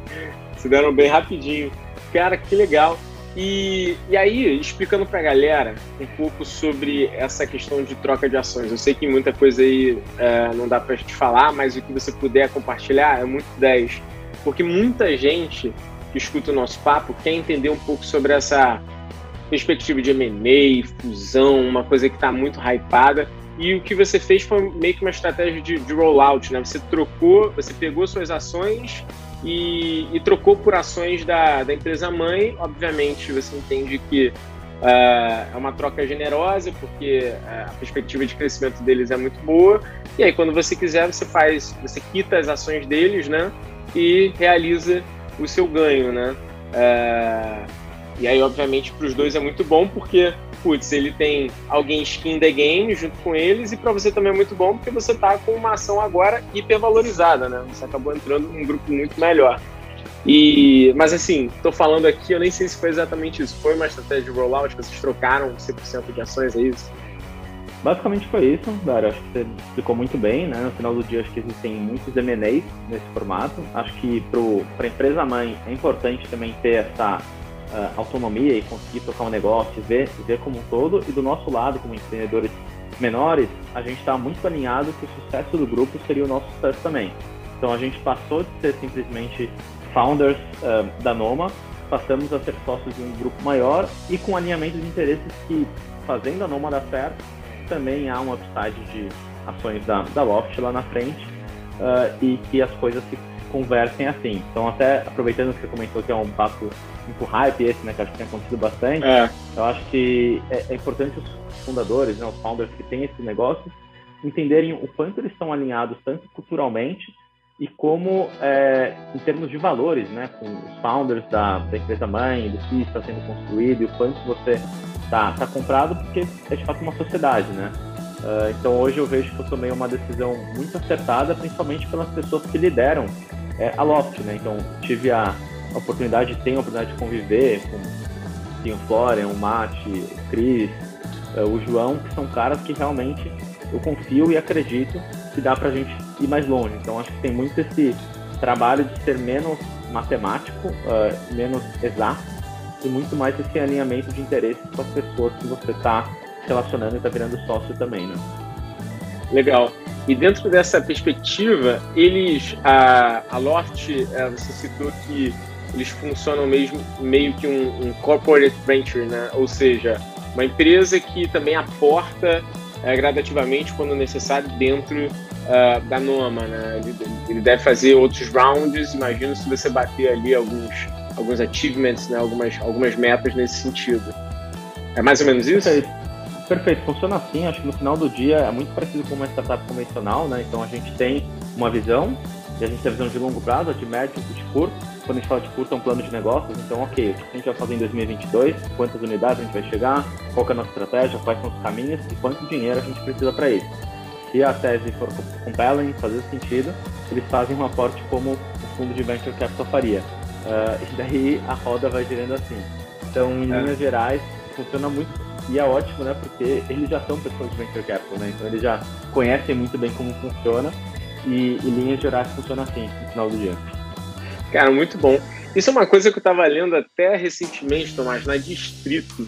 Se deram bem rapidinho. Cara, que legal. E, e aí, explicando para a galera um pouco sobre essa questão de troca de ações. Eu sei que muita coisa aí é, não dá para a gente falar, mas o que você puder compartilhar é muito 10. Porque muita gente que escuta o nosso papo quer entender um pouco sobre essa perspectiva de M&A, fusão, uma coisa que está muito hypada. E o que você fez foi meio que uma estratégia de, de rollout, né? Você trocou, você pegou suas ações e, e trocou por ações da, da empresa mãe. Obviamente, você entende que uh, é uma troca generosa, porque uh, a perspectiva de crescimento deles é muito boa. E aí, quando você quiser, você faz, você quita as ações deles, né? E realiza o seu ganho, né? Uh, e aí, obviamente, para os dois é muito bom, porque putz, ele tem alguém skin the game junto com eles, e para você também é muito bom porque você tá com uma ação agora hipervalorizada, né? Você acabou entrando num grupo muito melhor. E, mas assim, tô falando aqui, eu nem sei se foi exatamente isso. Foi uma estratégia de rollout, vocês trocaram 100% de ações, é isso? Basicamente foi isso, Dário. Acho que você explicou muito bem, né? No final do dia, acho que existem muitos M&As nesse formato. Acho que para a empresa mãe é importante também ter essa uh, autonomia e conseguir tocar um negócio, ver, ver como um todo. E do nosso lado, como empreendedores menores, a gente está muito alinhado que o sucesso do grupo seria o nosso sucesso também. Então a gente passou de ser simplesmente founders uh, da Noma, passamos a ser sócios de um grupo maior e com alinhamento de interesses que, fazendo a Noma dar certo, também há um upside de ações da, da Loft lá na frente uh, e que as coisas se conversem assim. Então, até aproveitando que você comentou que é um papo muito hype esse, né, que acho que tem acontecido bastante, é. eu acho que é, é, importante os fundadores, né, os founders que têm esse negócio, entenderem o quanto eles estão alinhados, tanto culturalmente, e como, é, em termos de valores, né, com os founders da, da empresa mãe, do que está sendo construído e o quanto você está tá comprado, porque é de fato uma sociedade, né? Uh, então hoje eu vejo que eu tomei uma decisão muito acertada, principalmente pelas pessoas que lideram é, a Loft, né? Então tive a, oportunidade, tenho a oportunidade de conviver com o Florian, o Mate, o Cris, uh, o João, que são caras que realmente eu confio e acredito que dá para a gente ir mais longe. Então acho que tem muito esse trabalho de ser menos matemático, uh, menos exato e muito mais esse alinhamento de interesses com as pessoas que você está relacionando e está virando sócio também, né? Legal. E dentro dessa perspectiva, eles, a, a Loft, é, você citou que eles funcionam mesmo meio que um, um corporate venture, né? Ou seja, uma empresa que também aporta é, gradativamente quando necessário dentro uh, da Noma, né? Ele, ele, deve fazer outros rounds, imagino se você bater ali alguns alguns achievements, né? Algumas algumas metas nesse sentido. É mais ou menos isso? Perfeito. Perfeito, funciona assim. Acho que no final do dia é muito parecido com uma startup convencional, né? Então a gente tem uma visão, e a gente tem a visão de longo prazo, de médio e de curto. Quando a gente fala de curto, é um plano de negócios. Então, ok, o que a gente vai fazer em 2022? Quantas unidades a gente vai chegar? Qual é a nossa estratégia? Quais são os caminhos? E quanto dinheiro a gente precisa para isso? Se a tese for compelling, fazer sentido, eles fazem um aporte como o fundo de venture capital faria. Uh, e daí a roda vai girando assim. Então, em é. linhas gerais, funciona muito e é ótimo, né? Porque eles já são pessoas de venture capital, né? Então eles já conhecem muito bem como funciona e, e linhas gerais funciona assim no final do dia. Cara, muito bom. Isso é uma coisa que eu estava lendo até recentemente, Tomás, na Distrito.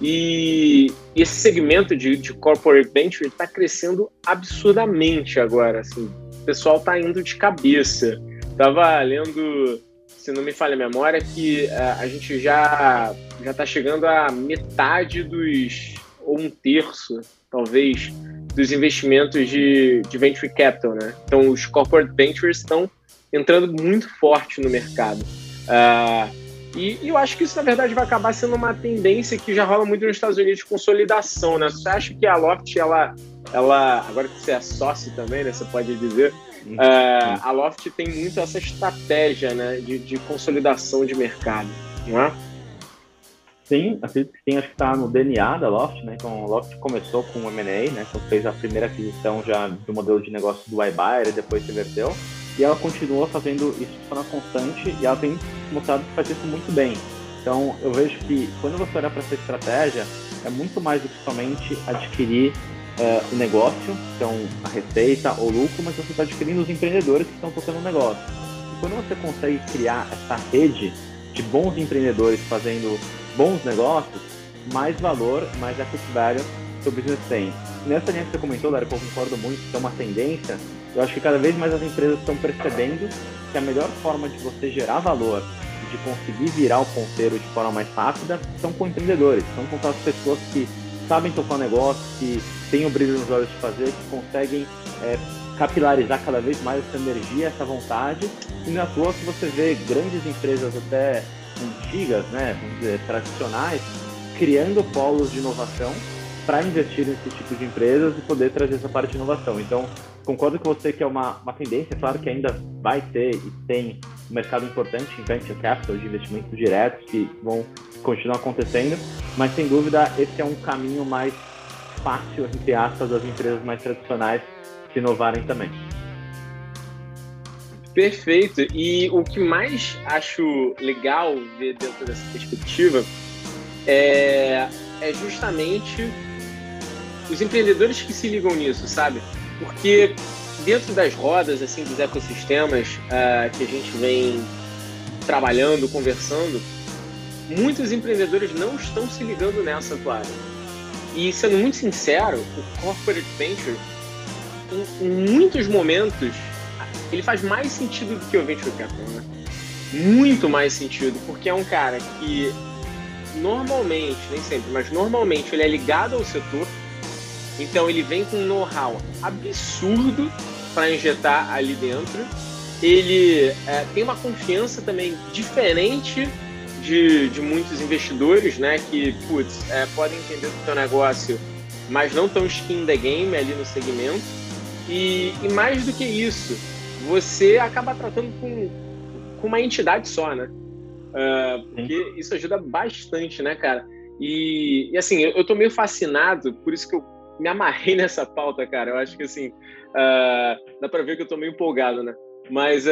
E esse segmento de, de corporate venture está crescendo absurdamente agora. Assim. O pessoal está indo de cabeça. Tava lendo se não me falha a memória, que uh, a gente já já está chegando a metade dos ou um terço, talvez, dos investimentos de, de venture capital, né? Então, os corporate ventures estão entrando muito forte no mercado. Uh, e, e, eu acho que isso, na verdade, vai acabar sendo uma tendência que já rola muito nos Estados Unidos de consolidação, né? Você acha que a Loft, ela, ela agora que você é sócio também, né? Você pode dizer, Uh, a Loft tem muito essa estratégia né, de, de consolidação de mercado, não é? Sim, acredito que sim, acho que está no DNA da Loft, né? Então, a Loft começou com o M&A, né? Então, fez a primeira aquisição já do modelo de negócio do iBuyer e depois se inverteu. E ela continua fazendo isso de forma constante e ela tem mostrado que faz isso muito bem. Então, eu vejo que quando você olha para essa estratégia, é muito mais do que somente adquirir uh, o negócio, então a receita ou lucro, mas você está adquirindo os empreendedores que estão tocando o negócio. E quando você consegue criar essa rede de bons empreendedores fazendo bons negócios, mais valor, mais equity seu business tem. Nessa linha que você comentou, Dário, que eu concordo muito, que é uma tendência, eu acho que cada vez mais as empresas estão percebendo que a melhor forma de você gerar valor de conseguir virar o ponteiro de forma mais rápida são com empreendedores, são com aquelas pessoas que sabem tocar o negócio, que têm o brilho nos olhos de fazer, que conseguem é, capilarizar cada vez mais essa energia, essa vontade. E não é à toa que você vê grandes empresas até antigas, né, dizer, tradicionais, criando polos de inovação para investir nesse tipo de empresas e poder trazer essa parte de inovação. Então, concordo com você que é uma, uma tendência, claro que ainda vai ter e tem um mercado importante em venture capital, de investimentos diretos, que vão continuar acontecendo, mas sem dúvida esse é um caminho mais fácil, entre aspas, das empresas mais tradicionais se inovarem também. Perfeito. E o que mais acho legal ver dentro dessa perspectiva é, é justamente os empreendedores que se ligam nisso, sabe? Porque dentro das rodas, assim, dos ecossistemas uh, que a gente vem trabalhando, conversando, muitos empreendedores não estão se ligando nessa atual. E sendo muito sincero, o corporate venture, em, em muitos momentos, ele faz mais sentido do que o Venture Capital, né? Muito mais sentido, porque é um cara que normalmente, nem sempre, mas normalmente ele é ligado ao setor, então ele vem com um know-how absurdo para injetar ali dentro. Ele é, tem uma confiança também diferente de, de muitos investidores, né? Que, putz, é, podem entender do seu negócio, mas não tão skin the game ali no segmento. E, e mais do que isso, você acaba tratando com, com uma entidade só, né? Uh, porque isso ajuda bastante, né, cara? E, e assim, eu, eu tô meio fascinado, por isso que eu me amarrei nessa pauta, cara. Eu acho que assim, uh, dá para ver que eu tô meio empolgado, né? Mas, uh,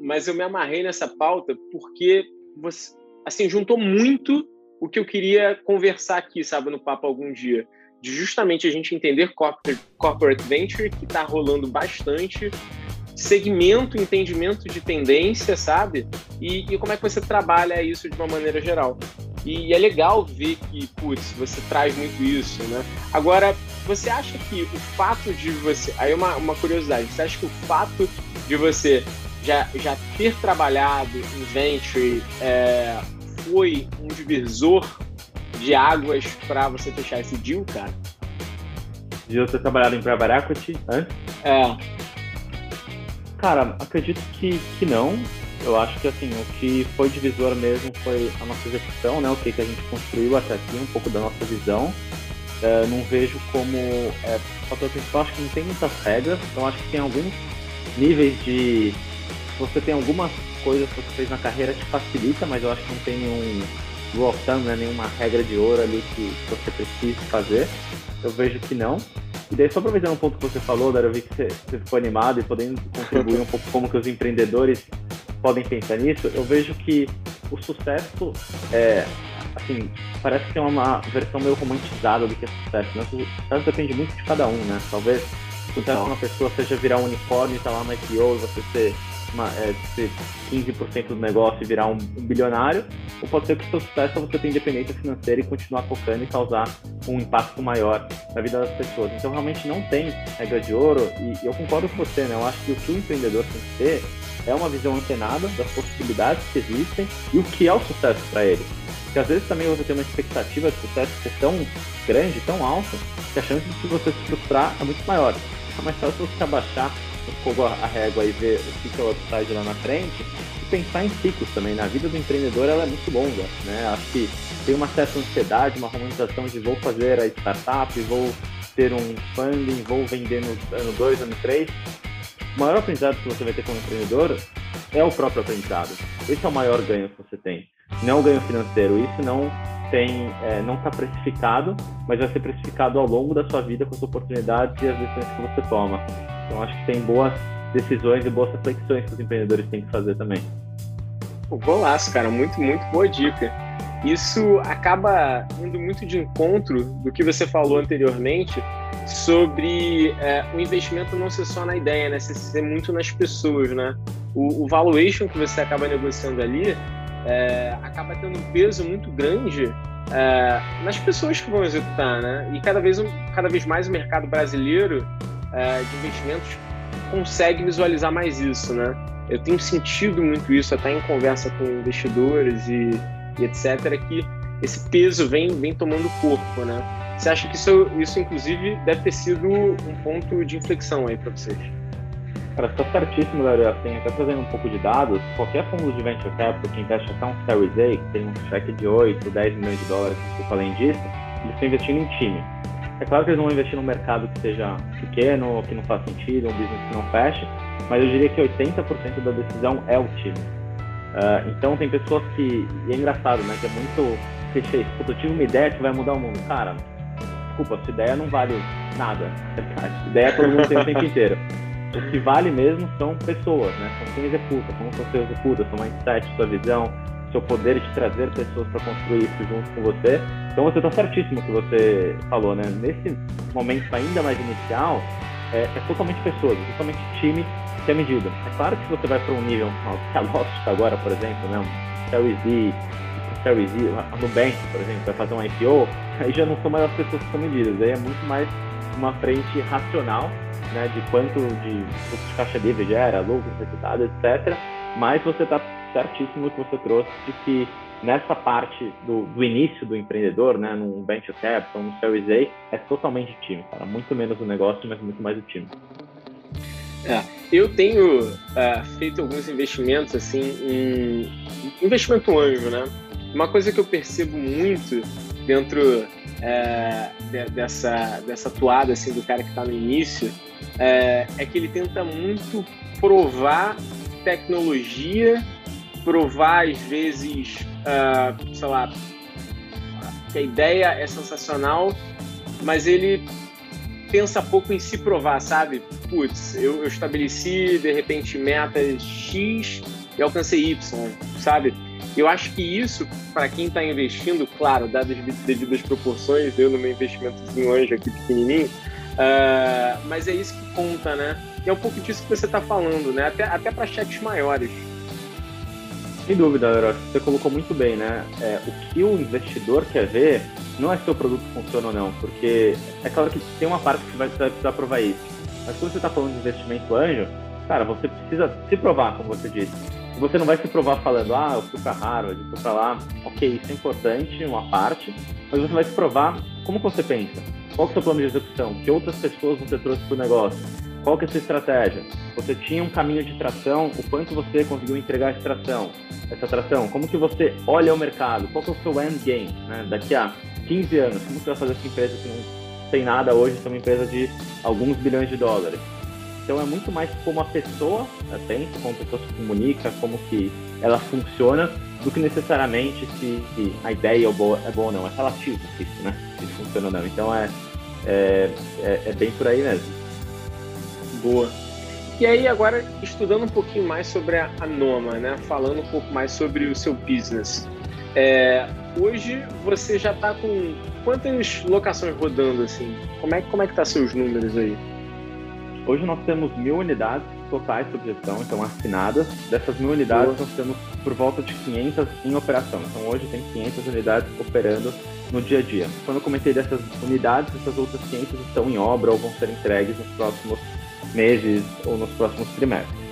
mas eu me amarrei nessa pauta porque você, assim, juntou muito o que eu queria conversar aqui, sabe, no papo algum dia. De justamente a gente entender corporate, corporate venture, que está rolando bastante, segmento, entendimento de tendência, sabe? E, e, como é que você trabalha isso de uma maneira geral. E, é legal ver que, putz, você traz muito isso, né? Agora, você acha que o fato de você. Aí uma, uma curiosidade, você acha que o fato de você já, já ter trabalhado em Venture é, foi um divisor de águas para você fechar esse deal, cara? De você ter trabalhado em Equity antes? É. Cara, acredito que, que não. Eu acho que assim, o que foi divisor mesmo foi a nossa execução, né? O que, que a gente construiu até aqui, um pouco da nossa visão. É, não vejo como é, fator principal, acho que não tem muitas regras, então acho que tem alguns níveis de. Você tem algumas coisas que você fez na carreira te facilita, mas eu acho que não tem nenhum rule né? nenhuma regra de ouro ali que você precise fazer. Eu vejo que não. E daí, só aproveitando um ponto que você falou, Dara, eu vi que você, você ficou animado e podendo contribuir um pouco como que os empreendedores podem pensar nisso, eu vejo que o sucesso é, assim, parece ser uma versão meio romantizada do que é sucesso, né? O sucesso depende muito de cada um, né? Talvez o sucesso de uma pessoa seja virar um unicórnio e estar tá lá na IPO e você ser é, ser 15% do negócio e virar um, um, bilionário, ou pode ser que o seu sucesso é você ter independência financeira e continuar focando e causar um impacto maior na vida das pessoas. Então, realmente não tem regra de ouro, e, e eu concordo com você, né? Eu acho que o que o empreendedor tem que ter é uma visão antenada das possibilidades que existem e o que é o sucesso para ele. Porque às vezes também você tem uma expectativa de sucesso ser tão grande, tão alta, que a chance de você se frustrar é muito maior. É mais fácil você abaixar pouco a régua e ver o que é o upside lá na frente e pensar em ciclos também. Na vida do empreendedor ela é muito longa, né? Acho que tem uma certa ansiedade, uma romantização de vou fazer a startup, vou ter um funding, vou vender no ano 2, ano 3. O maior aprendizado que você vai ter como empreendedor é o próprio aprendizado. Esse é o maior ganho que você tem. Não o ganho financeiro. Isso não tem, é, não está precificado, mas vai ser precificado ao longo da sua vida com as oportunidades e as decisões que você toma. Então acho que tem boas decisões e boas reflexões que os empreendedores têm que fazer também. Pô, golaço, cara, muito, muito boa dica. Isso acaba indo muito de encontro do que você falou anteriormente sobre é, o investimento não ser só na ideia, né? Ser muito nas pessoas, né? O, o valuation que você acaba negociando ali é, acaba tendo um peso muito grande é, nas pessoas que vão executar, né? E cada vez, cada vez mais o mercado brasileiro é, de investimentos consegue visualizar mais isso, né? Eu tenho sentido muito isso até em conversa com investidores e, e etc, que esse peso vem, vem tomando corpo, né? Você acha que isso, isso, inclusive, deve ter sido um ponto de inflexão aí para vocês? Cara, está certíssimo, Dario. Assim, até trazendo um pouco de dados, qualquer fundo de venture capital que investe até um Series A, que tem um cheque de 8, 10 milhões de dólares, pouco além disso, eles estão investindo em time. É claro que eles vão investir num mercado que seja pequeno, que não faz sentido, um business que não feche, mas eu diria que 80% da decisão é o time. Uh, então tem pessoas que. E é engraçado, né? Que é muito clichê. Se eu tive uma ideia que vai mudar o mundo. Cara, desculpa, sua ideia não vale nada. A ideia todo mundo tem o tempo inteiro. O que vale mesmo são pessoas, né? São quem executa, como você executa, seu mindset, sua visão, seu poder de trazer pessoas para construir isso junto com você. Então você está certíssimo que você falou, né? Nesse momento ainda mais inicial, é, é totalmente pessoas, é totalmente time que é medida. É claro que você vai para um nível, que a Lost agora, por exemplo, né? Um Series D, Series E, a Nubank, por exemplo, vai fazer um IPO, aí já não são mais as pessoas que são medidas, aí é muito mais uma frente racional né, de quanto de de caixa livre gera, lucro, resultado, etc. Mas você está certíssimo que você trouxe de que nessa parte do, do, início do empreendedor, né, num venture capital, no Series A, é totalmente time, cara. Muito menos o negócio, mas muito mais o time. É, eu tenho uh, feito alguns investimentos assim em investimento anjo, né? Uma coisa que eu percebo muito dentro é, de, dessa dessa toada assim do cara que está no início é, é que ele tenta muito provar tecnologia, provar às vezes, uh, sei lá, que a ideia é sensacional, mas ele pensa pouco em se provar, sabe? Putz, eu, eu estabeleci de repente metas X e alcancei Y, sabe? Eu acho que isso, para quem está investindo, claro, dadas as devidas proporções, eu no meu investimentozinho anjo aqui pequenininho, uh, mas é isso que conta, né? E é um pouco disso que você está falando, né? Até, até para cheques maiores. Sem dúvida, Eros. Você colocou muito bem, né? É, o que o investidor quer ver não é se o produto funciona ou não, porque é claro que tem uma parte que vai precisar provar isso. Mas quando você está falando de investimento anjo, cara, você precisa se provar, como você disse. Você não vai se provar falando, ah, eu fui para Harvard, eu fui para lá. Ok, isso é importante, uma parte, mas você vai se provar como você pensa. Qual é o seu plano de execução? Que outras pessoas você trouxe para o negócio? Qual que é a sua estratégia? Você tinha um caminho de tração, o quanto você conseguiu entregar essa tração? Essa tração, como que você olha o mercado? Qual que é o seu end game? Né? Daqui a 15 anos, como você vai fazer essa empresa que não tem nada hoje, ser uma empresa de alguns bilhões de dólares? Então é muito mais como a pessoa pensa, como a pessoa se comunica, como que ela funciona, do que necessariamente se, se a ideia é boa, é boa ou não. É relativo isso, né? Se funciona ou não. Então é, é, é, é bem por aí mesmo. Boa. E aí, agora, estudando um pouquinho mais sobre a, Noma, né? Falando um pouco mais sobre o seu business. É, hoje, você já está com quantas locações rodando, assim? Como é, como é que tá seus números aí? Hoje nós temos mil unidades totais de gestão, então assinadas. Dessas mil unidades, nós temos por volta de 500 em operação. Então hoje tem 500 unidades operando no dia a dia. Quando eu comentei dessas unidades, essas outras 500 estão em obra ou vão ser entregues nos próximos meses ou nos próximos trimestres.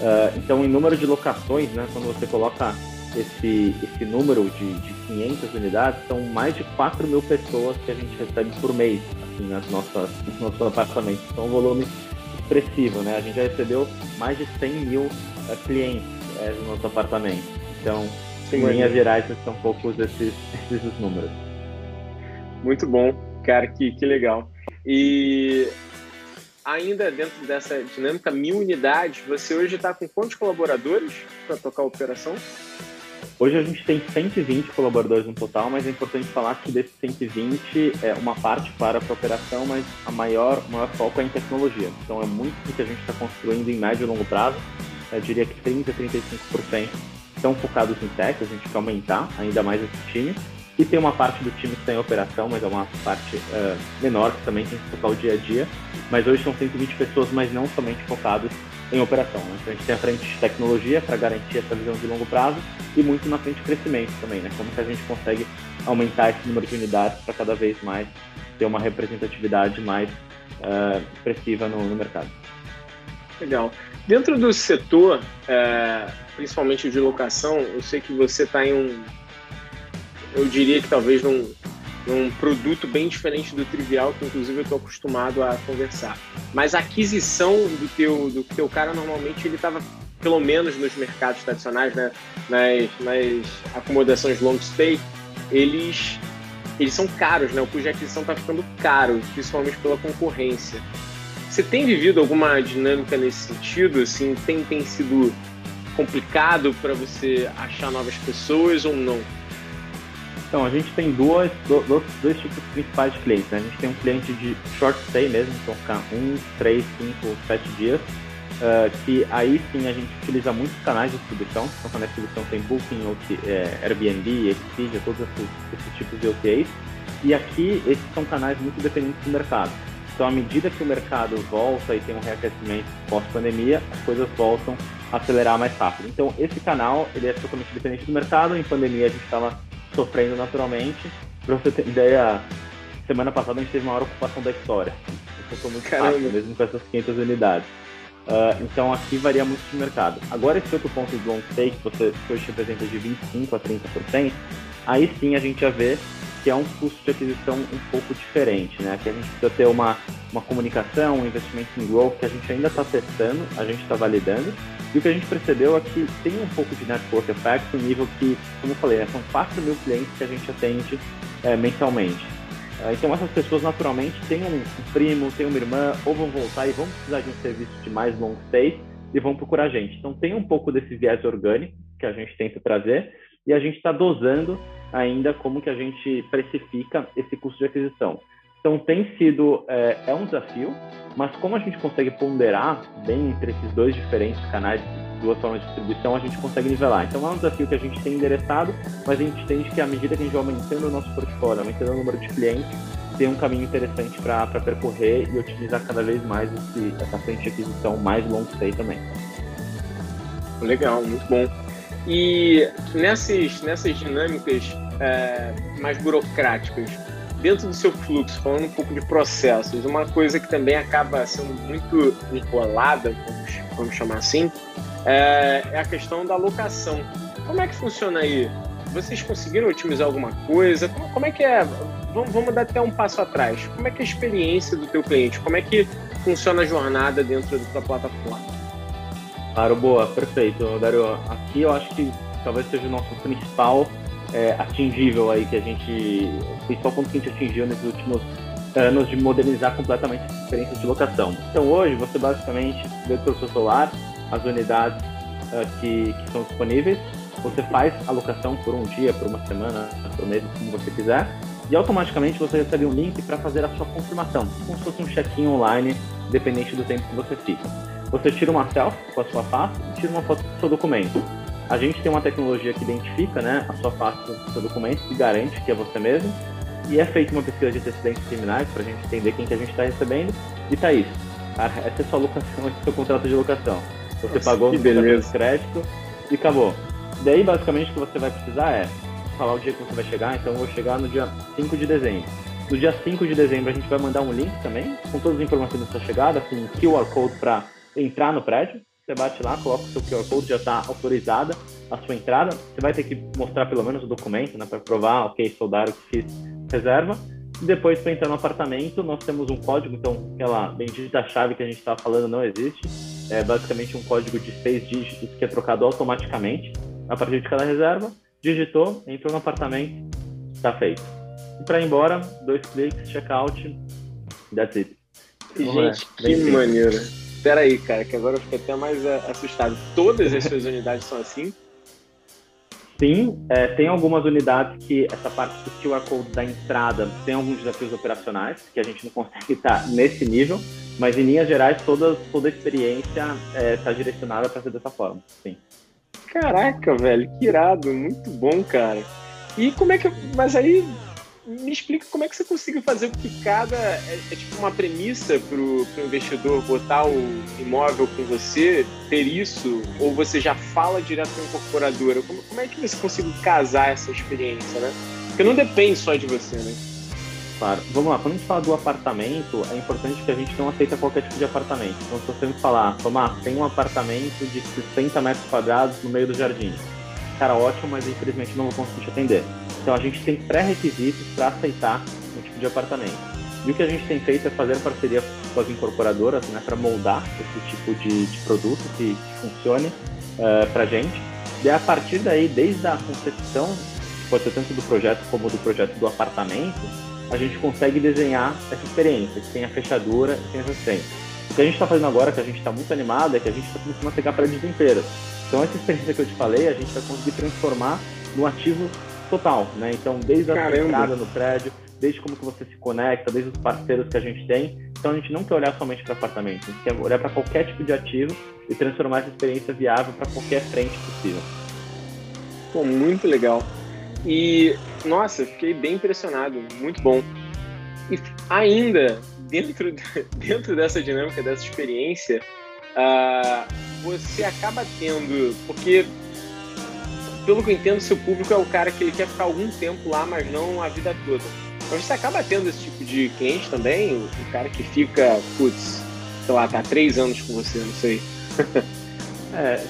Uh, então, em número de locações, né, quando você coloca esse, esse número de, de 500 unidades, são mais de 4 mil pessoas que a gente recebe por mês assim, nas nossas, nos nossos apartamentos. Então, um volume expressivo. Né? A gente já recebeu mais de 100 mil uh, clientes uh, no nosso apartamento. Então, Sim, em linhas gerais, são poucos esses, esses números. Muito bom, cara, que, que legal. E ainda dentro dessa dinâmica mil unidades, você hoje está com quantos colaboradores para tocar a operação? Hoje a gente tem 120 colaboradores no total, mas é importante falar que desses 120 é uma parte para a operação, mas a maior, maior foco é em tecnologia. Então é muito do que a gente está construindo em médio e longo prazo. Eu diria que 30, 35% estão focados em tech, a gente quer aumentar ainda mais esse time. E tem uma parte do time que está em operação, mas é uma parte uh, menor que também tem que focar o dia a dia. Mas hoje são 120 pessoas, mas não somente focados em operação. Né? Então a gente tem a frente de tecnologia para garantir essa visão de longo prazo e muito na frente de crescimento também, né? Como que a gente consegue aumentar esse número de unidades para cada vez mais ter uma representatividade mais uh, expressiva no, no, mercado. Legal. Dentro do setor, é, principalmente de locação, eu sei que você está em um eu diria que talvez num, num produto bem diferente do trivial, que inclusive eu estou acostumado a conversar. Mas a aquisição do teu, do teu cara, normalmente, ele estava, pelo menos nos mercados tradicionais, né, nas, nas acomodações long stay, eles, eles são caros, né? o custo de aquisição está ficando caro, principalmente pela concorrência. Você tem vivido alguma dinâmica nesse sentido? Assim, tem, tem sido complicado para você achar novas pessoas ou não? Então, a gente tem duas, dois, dois tipos principais de clientes. Né? A gente tem um cliente de short stay mesmo, então ficar um, três, cinco, sete dias, uh, que aí sim a gente utiliza muitos canais de distribuição. Então, quando a distribuição tem Booking, OT, é, Airbnb, Expedia, todos esses, esses tipos de OTAs. E aqui, esses são canais muito dependentes do mercado. Então, à medida que o mercado volta e tem um reaquecimento pós-pandemia, as coisas voltam a acelerar mais rápido. Então, esse canal ele é totalmente dependente do mercado. Em pandemia, a gente estava sofrendo naturalmente. Para você ter ideia, semana passada a gente teve a maior ocupação da história. escutou muito Caramba. fácil, mesmo com essas 500 unidades. Uh, então aqui varia muito de mercado. Agora esse outro ponto do long stay, que você que hoje representa de 25% a 30%, aí sim a gente já vê que é um custo de aquisição um pouco diferente, né? Que a gente precisa ter uma, uma comunicação, um investimento em growth que a gente ainda está testando, a gente está validando. E o que a gente percebeu é que tem um pouco de network effect no nível que, como eu falei, né, são 4 mil clientes que a gente atende é, mensalmente. É, então essas pessoas naturalmente têm um primo, têm uma irmã, ou vão voltar e vão precisar de um serviço de mais long stay e vão procurar a gente. Então tem um pouco desse viés orgânico que a gente tenta trazer e a gente está dosando ainda como que a gente precifica esse custo de aquisição. Então tem sido é, é, um desafio, mas como a gente consegue ponderar bem entre esses dois diferentes canais, duas formas de distribuição, a gente consegue nivelar. Então é um desafio que a gente tem endereçado, mas a gente entende que à medida que a gente vai aumentando o nosso portfólio, aumentando o número de clientes, tem um caminho interessante para percorrer e utilizar cada vez mais esse, essa frente de aquisição mais long stay também. Legal, muito bom. E nessas, nessas dinâmicas é, mais burocráticas, dentro do seu fluxo, falando um pouco de processos, uma coisa que também acaba sendo muito enrolada, vamos, chamar assim, é, é, a questão da locação. Como é que funciona aí? Vocês conseguiram otimizar alguma coisa? Como, como é que é? Vamos, vamos dar até um passo atrás. Como é que é a experiência do teu cliente? Como é que funciona a jornada dentro da plataforma? Claro, boa, perfeito, Dario. Aqui eu acho que talvez seja o nosso principal é, atingível aí que a gente, principal ponto que a gente atingiu nesses últimos anos de modernizar completamente a experiência de locação. Então hoje você basicamente dentro do seu celular as unidades uh, que, que são disponíveis, você faz a locação por um dia, por uma semana, por mês, como você quiser, e automaticamente você recebe um link para fazer a sua confirmação, como se fosse um check-in online, dependente do tempo que você fica. Você tira uma selfie com a sua face e tira uma foto do seu documento. A gente tem uma tecnologia que identifica né, a sua face do seu documento, que garante que é você mesmo. E é feita uma pesquisa de antecedentes criminais para a gente entender quem que a gente está recebendo. E tá isso. Essa é sua locação, esse é o seu contrato de locação. Você Nossa, pagou o seu crédito e acabou. Daí, basicamente, o que você vai precisar é falar o dia que você vai chegar. Então, eu vou chegar no dia 5 de dezembro. No dia 5 de dezembro, a gente vai mandar um link também, com todas as informações da sua chegada, com QR Code para entrar no prédio. Você bate lá, coloca o seu QR Code, já está autorizada a sua entrada. Você vai ter que mostrar pelo menos o documento, né, para provar, ok, sou Dário que fiz reserva. E depois, para entrar no apartamento, nós temos um código, então aquela bendita chave que a gente estava falando não existe. É basicamente um código de seis dígitos que é trocado automaticamente a partir de cada reserva. Digitou, entrou no apartamento, está feito. E para ir embora, dois cliques, checkout, that's it. Gente, que maneiro. Espera aí, cara, que agora eu fico até mais é, assustado. Todas as suas unidades são assim? Sim, é, tem algumas unidades que essa parte do QR Code da entrada tem alguns desafios operacionais que a gente não consegue estar nesse nível, mas em linhas gerais toda, toda a experiência está é, direcionada para ser dessa forma, sim. Caraca, velho, que irado, muito bom, cara. E como é que. Mas aí me explica como é que você conseguiu fazer que cada. É, é tipo uma premissa para o investidor botar o imóvel com você, ter isso, ou você já fala direto com a incorporadora? Como, como é que você conseguiu casar essa experiência, né? Porque não depende só de você, né? Claro. Vamos lá, quando a gente fala do apartamento, é importante que a gente não aceita qualquer tipo de apartamento. Então, se você me falar, Tomás, tem um apartamento de 60 metros quadrados no meio do jardim cara, ótimo, mas infelizmente não vou conseguir te atender. Então a gente tem pré-requisitos para aceitar um tipo de apartamento. E o que a gente tem feito é fazer parceria com as incorporadoras né, para moldar esse tipo de, de produto que, que funcione uh, eh, para a gente. E a partir daí, desde a concepção, pode ser tanto do projeto como do projeto do apartamento, a gente consegue desenhar essa experiência, que tem a fechadura e tem as assistência. O que a gente está fazendo agora, que a gente está muito animado, é que a gente está começando a pegar prédios inteiros. Então essa experiência que eu te falei, a gente vai conseguir transformar no ativo total, né? Então desde a entrada no prédio, desde como que você se conecta, desde os parceiros que a gente tem. Então a gente não quer olhar somente para apartamento, a gente quer olhar para qualquer tipo de ativo e transformar essa experiência viável para qualquer frente possível. Pô, muito legal. E nossa, fiquei bem impressionado, muito bom. E ainda dentro dentro dessa dinâmica, dessa experiência, uh, você acaba tendo, porque pelo que eu entendo, seu público é o cara que ele quer ficar algum tempo lá, mas não a vida toda. Mas você acaba tendo esse tipo de cliente também? O cara que fica, putz, sei lá, tá três anos com você, não sei. é,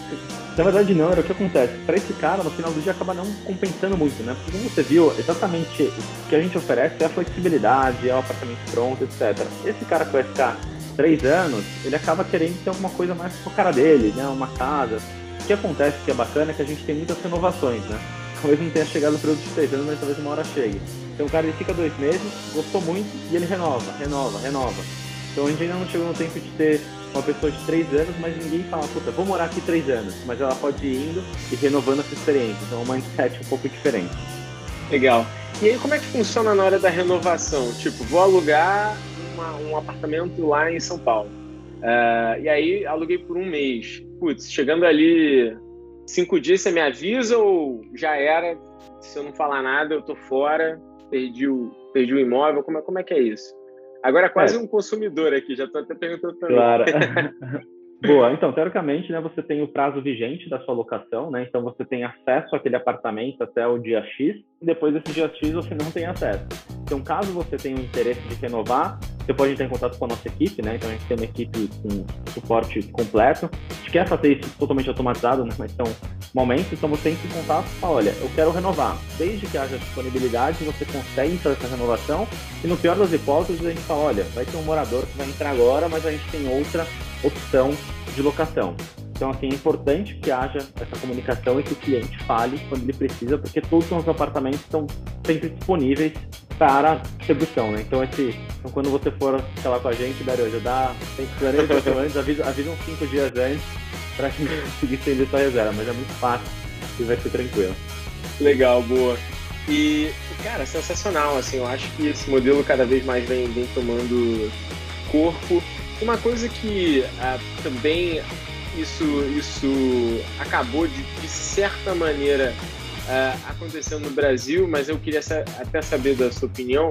na verdade não, era o que acontece. Para esse cara, no final do dia, acaba não compensando muito, né? Porque como você viu, exatamente o que a gente oferece é a flexibilidade, é o apartamento pronto, etc. Esse cara que vai ficar três anos, ele acaba querendo ter alguma coisa mais com a cara dele, né? Uma casa. Que acontece que é bacana é que a gente tem muitas renovações, né? Talvez não tenha chegado o período de três anos, mas talvez uma hora chegue. Então o cara ele fica dois meses, gostou muito e ele renova, renova, renova. Então a gente ainda não chegou no tempo de ter uma pessoa de três anos, mas ninguém fala, puta, vou morar aqui três anos. Mas ela pode ir indo e renovando essa experiência. Então é um mindset um pouco diferente. Legal. E aí como é que funciona na hora da renovação? Tipo, vou alugar uma, um apartamento lá em São Paulo. Uh, e aí aluguei por um mês. Putz, chegando ali cinco dias você me avisa ou já era? Se eu não falar nada, eu tô fora, perdi o, perdi o imóvel. Como é, como é que é isso? Agora é quase é. um consumidor aqui, já estou até perguntando também. Claro. Boa, então, teoricamente, né, você tem o prazo vigente da sua locação, né? Então você tem acesso àquele apartamento até o dia X, e depois desse dia X você não tem acesso. Então, caso você tenha um interesse de renovar, você pode entrar em contato com a nossa equipe, né? Então a gente tem uma equipe com suporte completo. A gente quer fazer isso totalmente automatizado, né? Mas são momentos, então você entra em contato e fala, olha, eu quero renovar. Desde que haja disponibilidade, você consegue fazer essa renovação. E no pior das hipóteses, a gente fala, olha, vai ter um morador que vai entrar agora, mas a gente tem outra opção de locação. Então, assim, é importante que haja essa comunicação e que o cliente fale quando ele precisa, porque todos os apartamentos estão sempre disponíveis para distribuição, né? Então, esse, então, quando você for falar com a gente, Dario, ajudar, tem que planejar antes, avisa, avisa uns cinco dias antes para a gente conseguir estender sua reserva, mas é muito fácil e vai ser tranquilo. Legal, boa. E, cara, sensacional, assim, eu acho que esse modelo cada vez mais vem, vem tomando corpo. Uma coisa que ah, também isso, isso acabou de, de certa maneira uh, acontecendo no Brasil, mas eu queria sa até saber da sua opinião,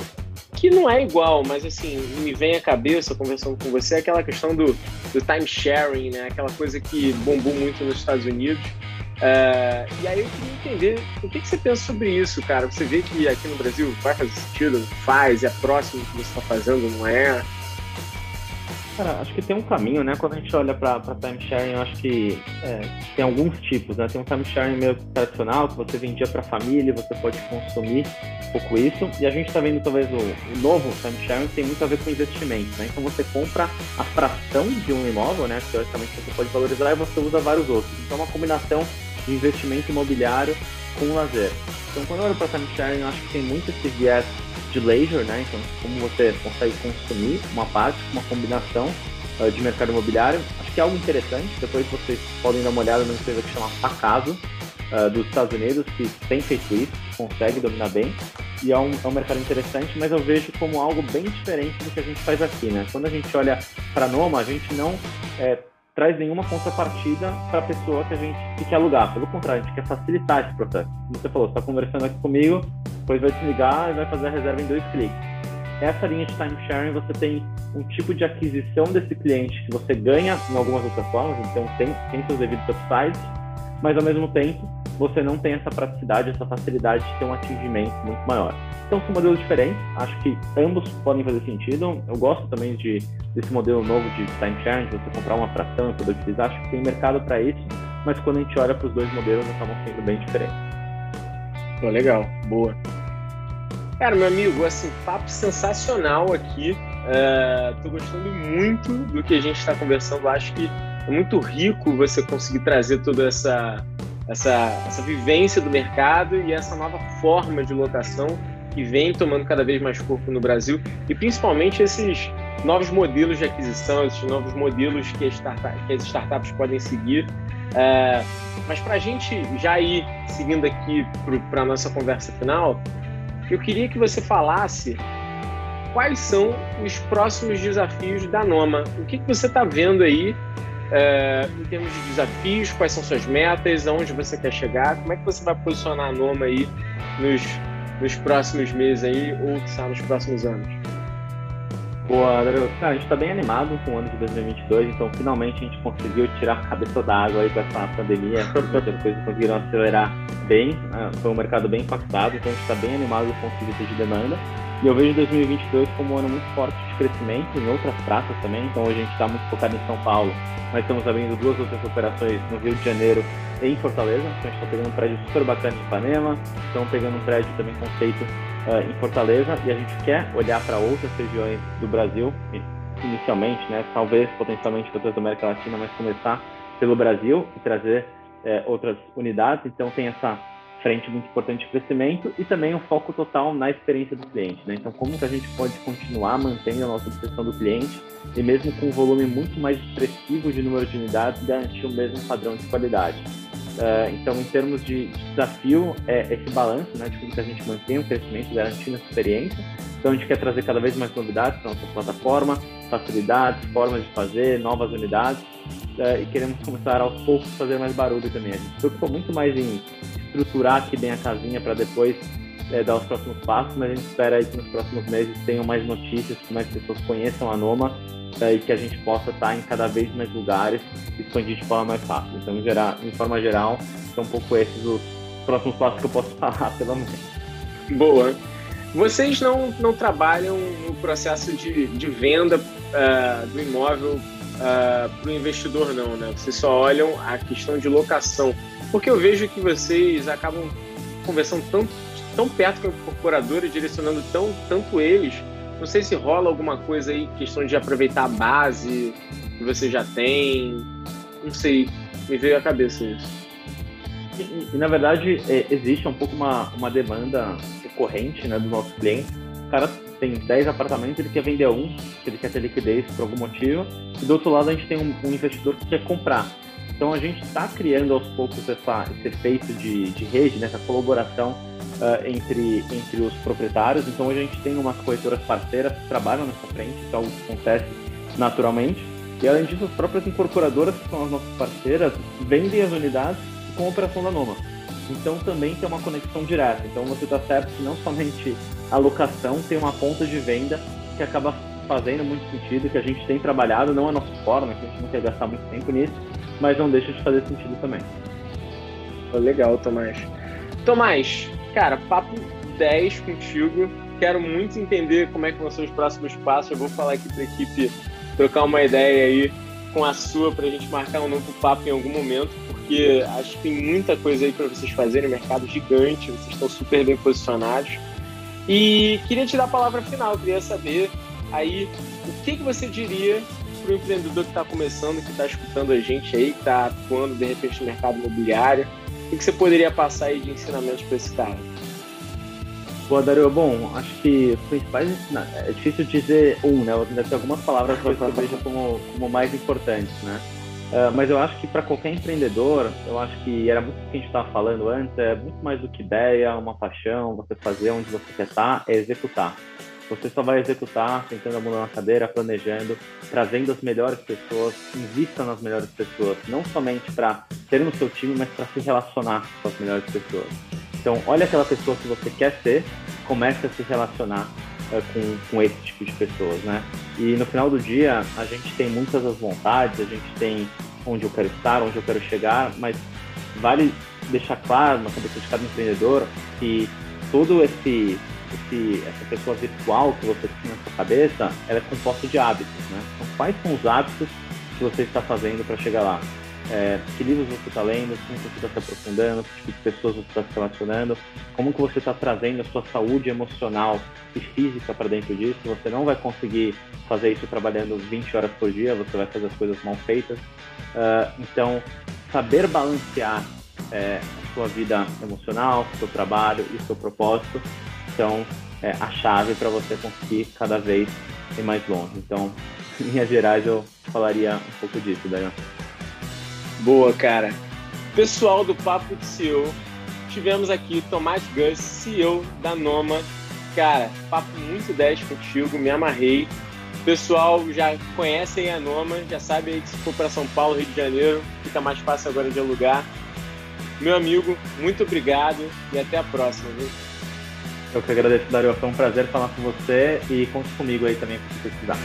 que não é igual, mas assim, me vem à cabeça conversando com você aquela questão do, do time sharing, né? Aquela coisa que bombou muito nos Estados Unidos. Uh, e aí eu queria entender o que, que, você pensa sobre isso, cara. Você vê que aqui no Brasil vai fazer sentido, faz, é próximo do que você está fazendo, não é? Cara, acho que tem um caminho, né? Quando a gente olha para timesharing, eu acho que é, tem alguns tipos, né? Tem um timesharing meio tradicional, que você vendia para família, você pode consumir um pouco isso. E a gente está vendo, talvez, o, o novo timesharing tem muito a ver com investimento, né? Então você compra a fração de um imóvel, né? Teoricamente você pode valorizar e você usa vários outros. Então é uma combinação de investimento imobiliário com lazer. Então quando eu olho para timesharing, eu acho que tem muito esse viés de leisure, né? Então, como você consegue consumir uma parte, uma combinação uh, de mercado imobiliário. Acho que é algo interessante. Depois vocês podem dar uma olhada numa empresa que chama Pacaso, uh, dos Estados Unidos, que tem feito isso, consegue dominar bem. E é um, é um mercado interessante, mas eu vejo como algo bem diferente do que a gente faz aqui, né? Quando a gente olha para Noma, a gente não é, traz nenhuma contrapartida para a pessoa que a gente que quer alugar. Pelo contrário, a gente quer facilitar esse processo. Como você falou, você está conversando aqui comigo, depois vai desligar e vai fazer a reserva em dois cliques. Essa linha de time sharing, você tem um tipo de aquisição desse cliente que você ganha em algumas outras formas, então tem, tem seus devidos upsides, mas ao mesmo tempo você não tem essa praticidade, essa facilidade de ter um atingimento muito maior. Então são modelos diferentes, acho que ambos podem fazer sentido. Eu gosto também de, desse modelo novo de time sharing, de você comprar uma fração e poder utilizar, acho que tem mercado para isso, mas quando a gente olha para os dois modelos, acabam sendo bem diferentes. Pô, legal, boa. Cara, meu amigo, assim, papo sensacional aqui. Uh, tô gostando muito do que a gente está conversando. Acho que é muito rico você conseguir trazer toda essa, essa, essa vivência do mercado e essa nova forma de locação que vem tomando cada vez mais corpo no Brasil e principalmente esses novos modelos de aquisição, esses novos modelos que as, startup, que as startups podem seguir. Uh, mas para a gente já ir seguindo aqui para a nossa conversa final, eu queria que você falasse quais são os próximos desafios da Noma. O que, que você está vendo aí é, em termos de desafios, quais são suas metas, aonde você quer chegar, como é que você vai posicionar a Noma aí nos, nos próximos meses aí, ou que nos próximos anos? Boa, Adriano. a gente está bem animado com o ano de 2022, então finalmente a gente conseguiu tirar a cabeça da água aí com essa pandemia, as coisas conseguiram acelerar bem, né? foi um mercado bem impactado, então a gente está bem animado com o vista de demanda. E eu vejo 2022 como um ano muito forte de crescimento em outras praças também. Então hoje a gente está muito focado em São Paulo, mas estamos abrindo duas outras operações no Rio de Janeiro e em Fortaleza. Então a gente está pegando um prédio super bacana em Ipanema, estamos pegando um prédio também conceito uh, em Fortaleza e a gente quer olhar para outras regiões do Brasil, inicialmente, né? Talvez potencialmente para toda a América Latina, mas começar pelo Brasil e trazer uh, outras unidades. Então tem essa frente muito importante de crescimento e também um foco total na experiência do cliente. Né? Então, como que a gente pode continuar mantendo a nossa obsessão do cliente e mesmo com um volume muito mais expressivo de número de unidades, garantir o mesmo padrão de qualidade. Uh, então, em termos de, desafio, é esse balanço, né, de como que a gente mantém o crescimento, garantindo essa experiência. Então, a gente quer trazer cada vez mais novidades para nossa plataforma, facilidades, formas de fazer, novas unidades, uh, e queremos começar aos poucos a fazer mais barulho também. A gente preocupou muito mais em estruturar aqui bem a casinha para depois é, dar os próximos passos, mas a gente espera aí que nos próximos meses tenham mais notícias, que mais pessoas conheçam a Noma é, e que a gente possa estar em cada vez mais lugares expandir de forma mais fácil. Então, em, geral, em forma geral, são um pouco esses os próximos passos que eu posso falar, pelo menos. Boa. Vocês não, não trabalham no processo de, de venda uh, do imóvel uh, para o investidor, não, né? Vocês só olham a questão de locação. Porque eu vejo que vocês acabam conversando tão, tão perto com o incorporador e direcionando tão, tanto eles. Não sei se rola alguma coisa aí, questão de aproveitar a base que você já tem. Não sei, me veio à cabeça isso. E, na verdade, é, existe um pouco uma, uma demanda recorrente né, dos nossos clientes. O cara tem 10 apartamentos, ele quer vender um, ele quer ter liquidez por algum motivo. E do outro lado, a gente tem um, um investidor que quer comprar. Então a gente está criando aos poucos essa, esse efeito de, de rede, né, essa colaboração uh, entre, entre os proprietários. Então hoje a gente tem umas corretoras parceiras que trabalham nessa frente, então acontece naturalmente. E além disso, as próprias incorporadoras, que são as nossas parceiras, vendem as unidades com a operação da Noma. Então também tem uma conexão direta. Então você está certo que não somente a locação tem uma ponta de venda que acaba fazendo muito sentido, que a gente tem trabalhado, não é nosso forma, que a gente não quer gastar muito tempo nisso, mas não deixa de fazer sentido também. Legal, Tomás. Tomás, cara, papo 10 contigo. Quero muito entender como é que vão ser os próximos passos. Eu vou falar aqui para a equipe trocar uma ideia aí com a sua para a gente marcar um novo papo em algum momento, porque acho que tem muita coisa aí para vocês fazerem, mercado gigante, vocês estão super bem posicionados. E queria te dar a palavra final, queria saber aí o que, que você diria para o empreendedor que está começando, que está escutando a gente aí, que está atuando de repente no mercado imobiliário? O que você poderia passar aí de ensinamentos para esse cara? Boa, Dario. Bom, acho que os principais é difícil dizer um, né? Deve ter algumas palavras que eu vejo como, como mais importantes, né? Uh, mas eu acho que para qualquer empreendedor, eu acho que era muito o que a gente estava falando antes, é muito mais do que ideia, uma paixão, você fazer onde você quer estar, é executar. Você só vai executar sentando a mão na cadeira, planejando, trazendo as melhores pessoas, invista nas melhores pessoas, não somente para ter no seu time, mas para se relacionar com as melhores pessoas. Então, olha aquela pessoa que você quer ser, comece a se relacionar uh, com, com esse tipo de pessoas, né? E no final do dia, a gente tem muitas as vontades, a gente tem onde eu quero estar, onde eu quero chegar, mas vale deixar claro na cabeça de cada empreendedor que todo esse esse, essa pessoa virtual que você tem na sua cabeça, ela é composta de hábitos, né? Então, quais são os hábitos que você está fazendo para chegar lá? É, que livros você está lendo, como você está se aprofundando, que tipo de pessoas você está se relacionando, como que você está trazendo a sua saúde emocional e física para dentro disso. Você não vai conseguir fazer isso trabalhando 20 horas por dia, você vai fazer as coisas mal feitas. Uh, então, saber balancear é, a sua vida emocional, seu trabalho e seu propósito são é, a chave para você conseguir cada vez ir mais longe. Então, em linhas gerais, eu falaria um pouco disso, Daniel. Boa, cara. Pessoal do Papo de CEO, tivemos aqui Tomás Gus, CEO da Noma. Cara, papo muito 10 contigo, me amarrei. Pessoal já conhecem a Noma, já sabe aí que se for para São Paulo, Rio de Janeiro, fica mais fácil agora de alugar. Meu amigo, muito obrigado e até a próxima. Viu? Eu que agradeço, Dario. Foi um prazer falar com você e conte comigo aí também se precisar.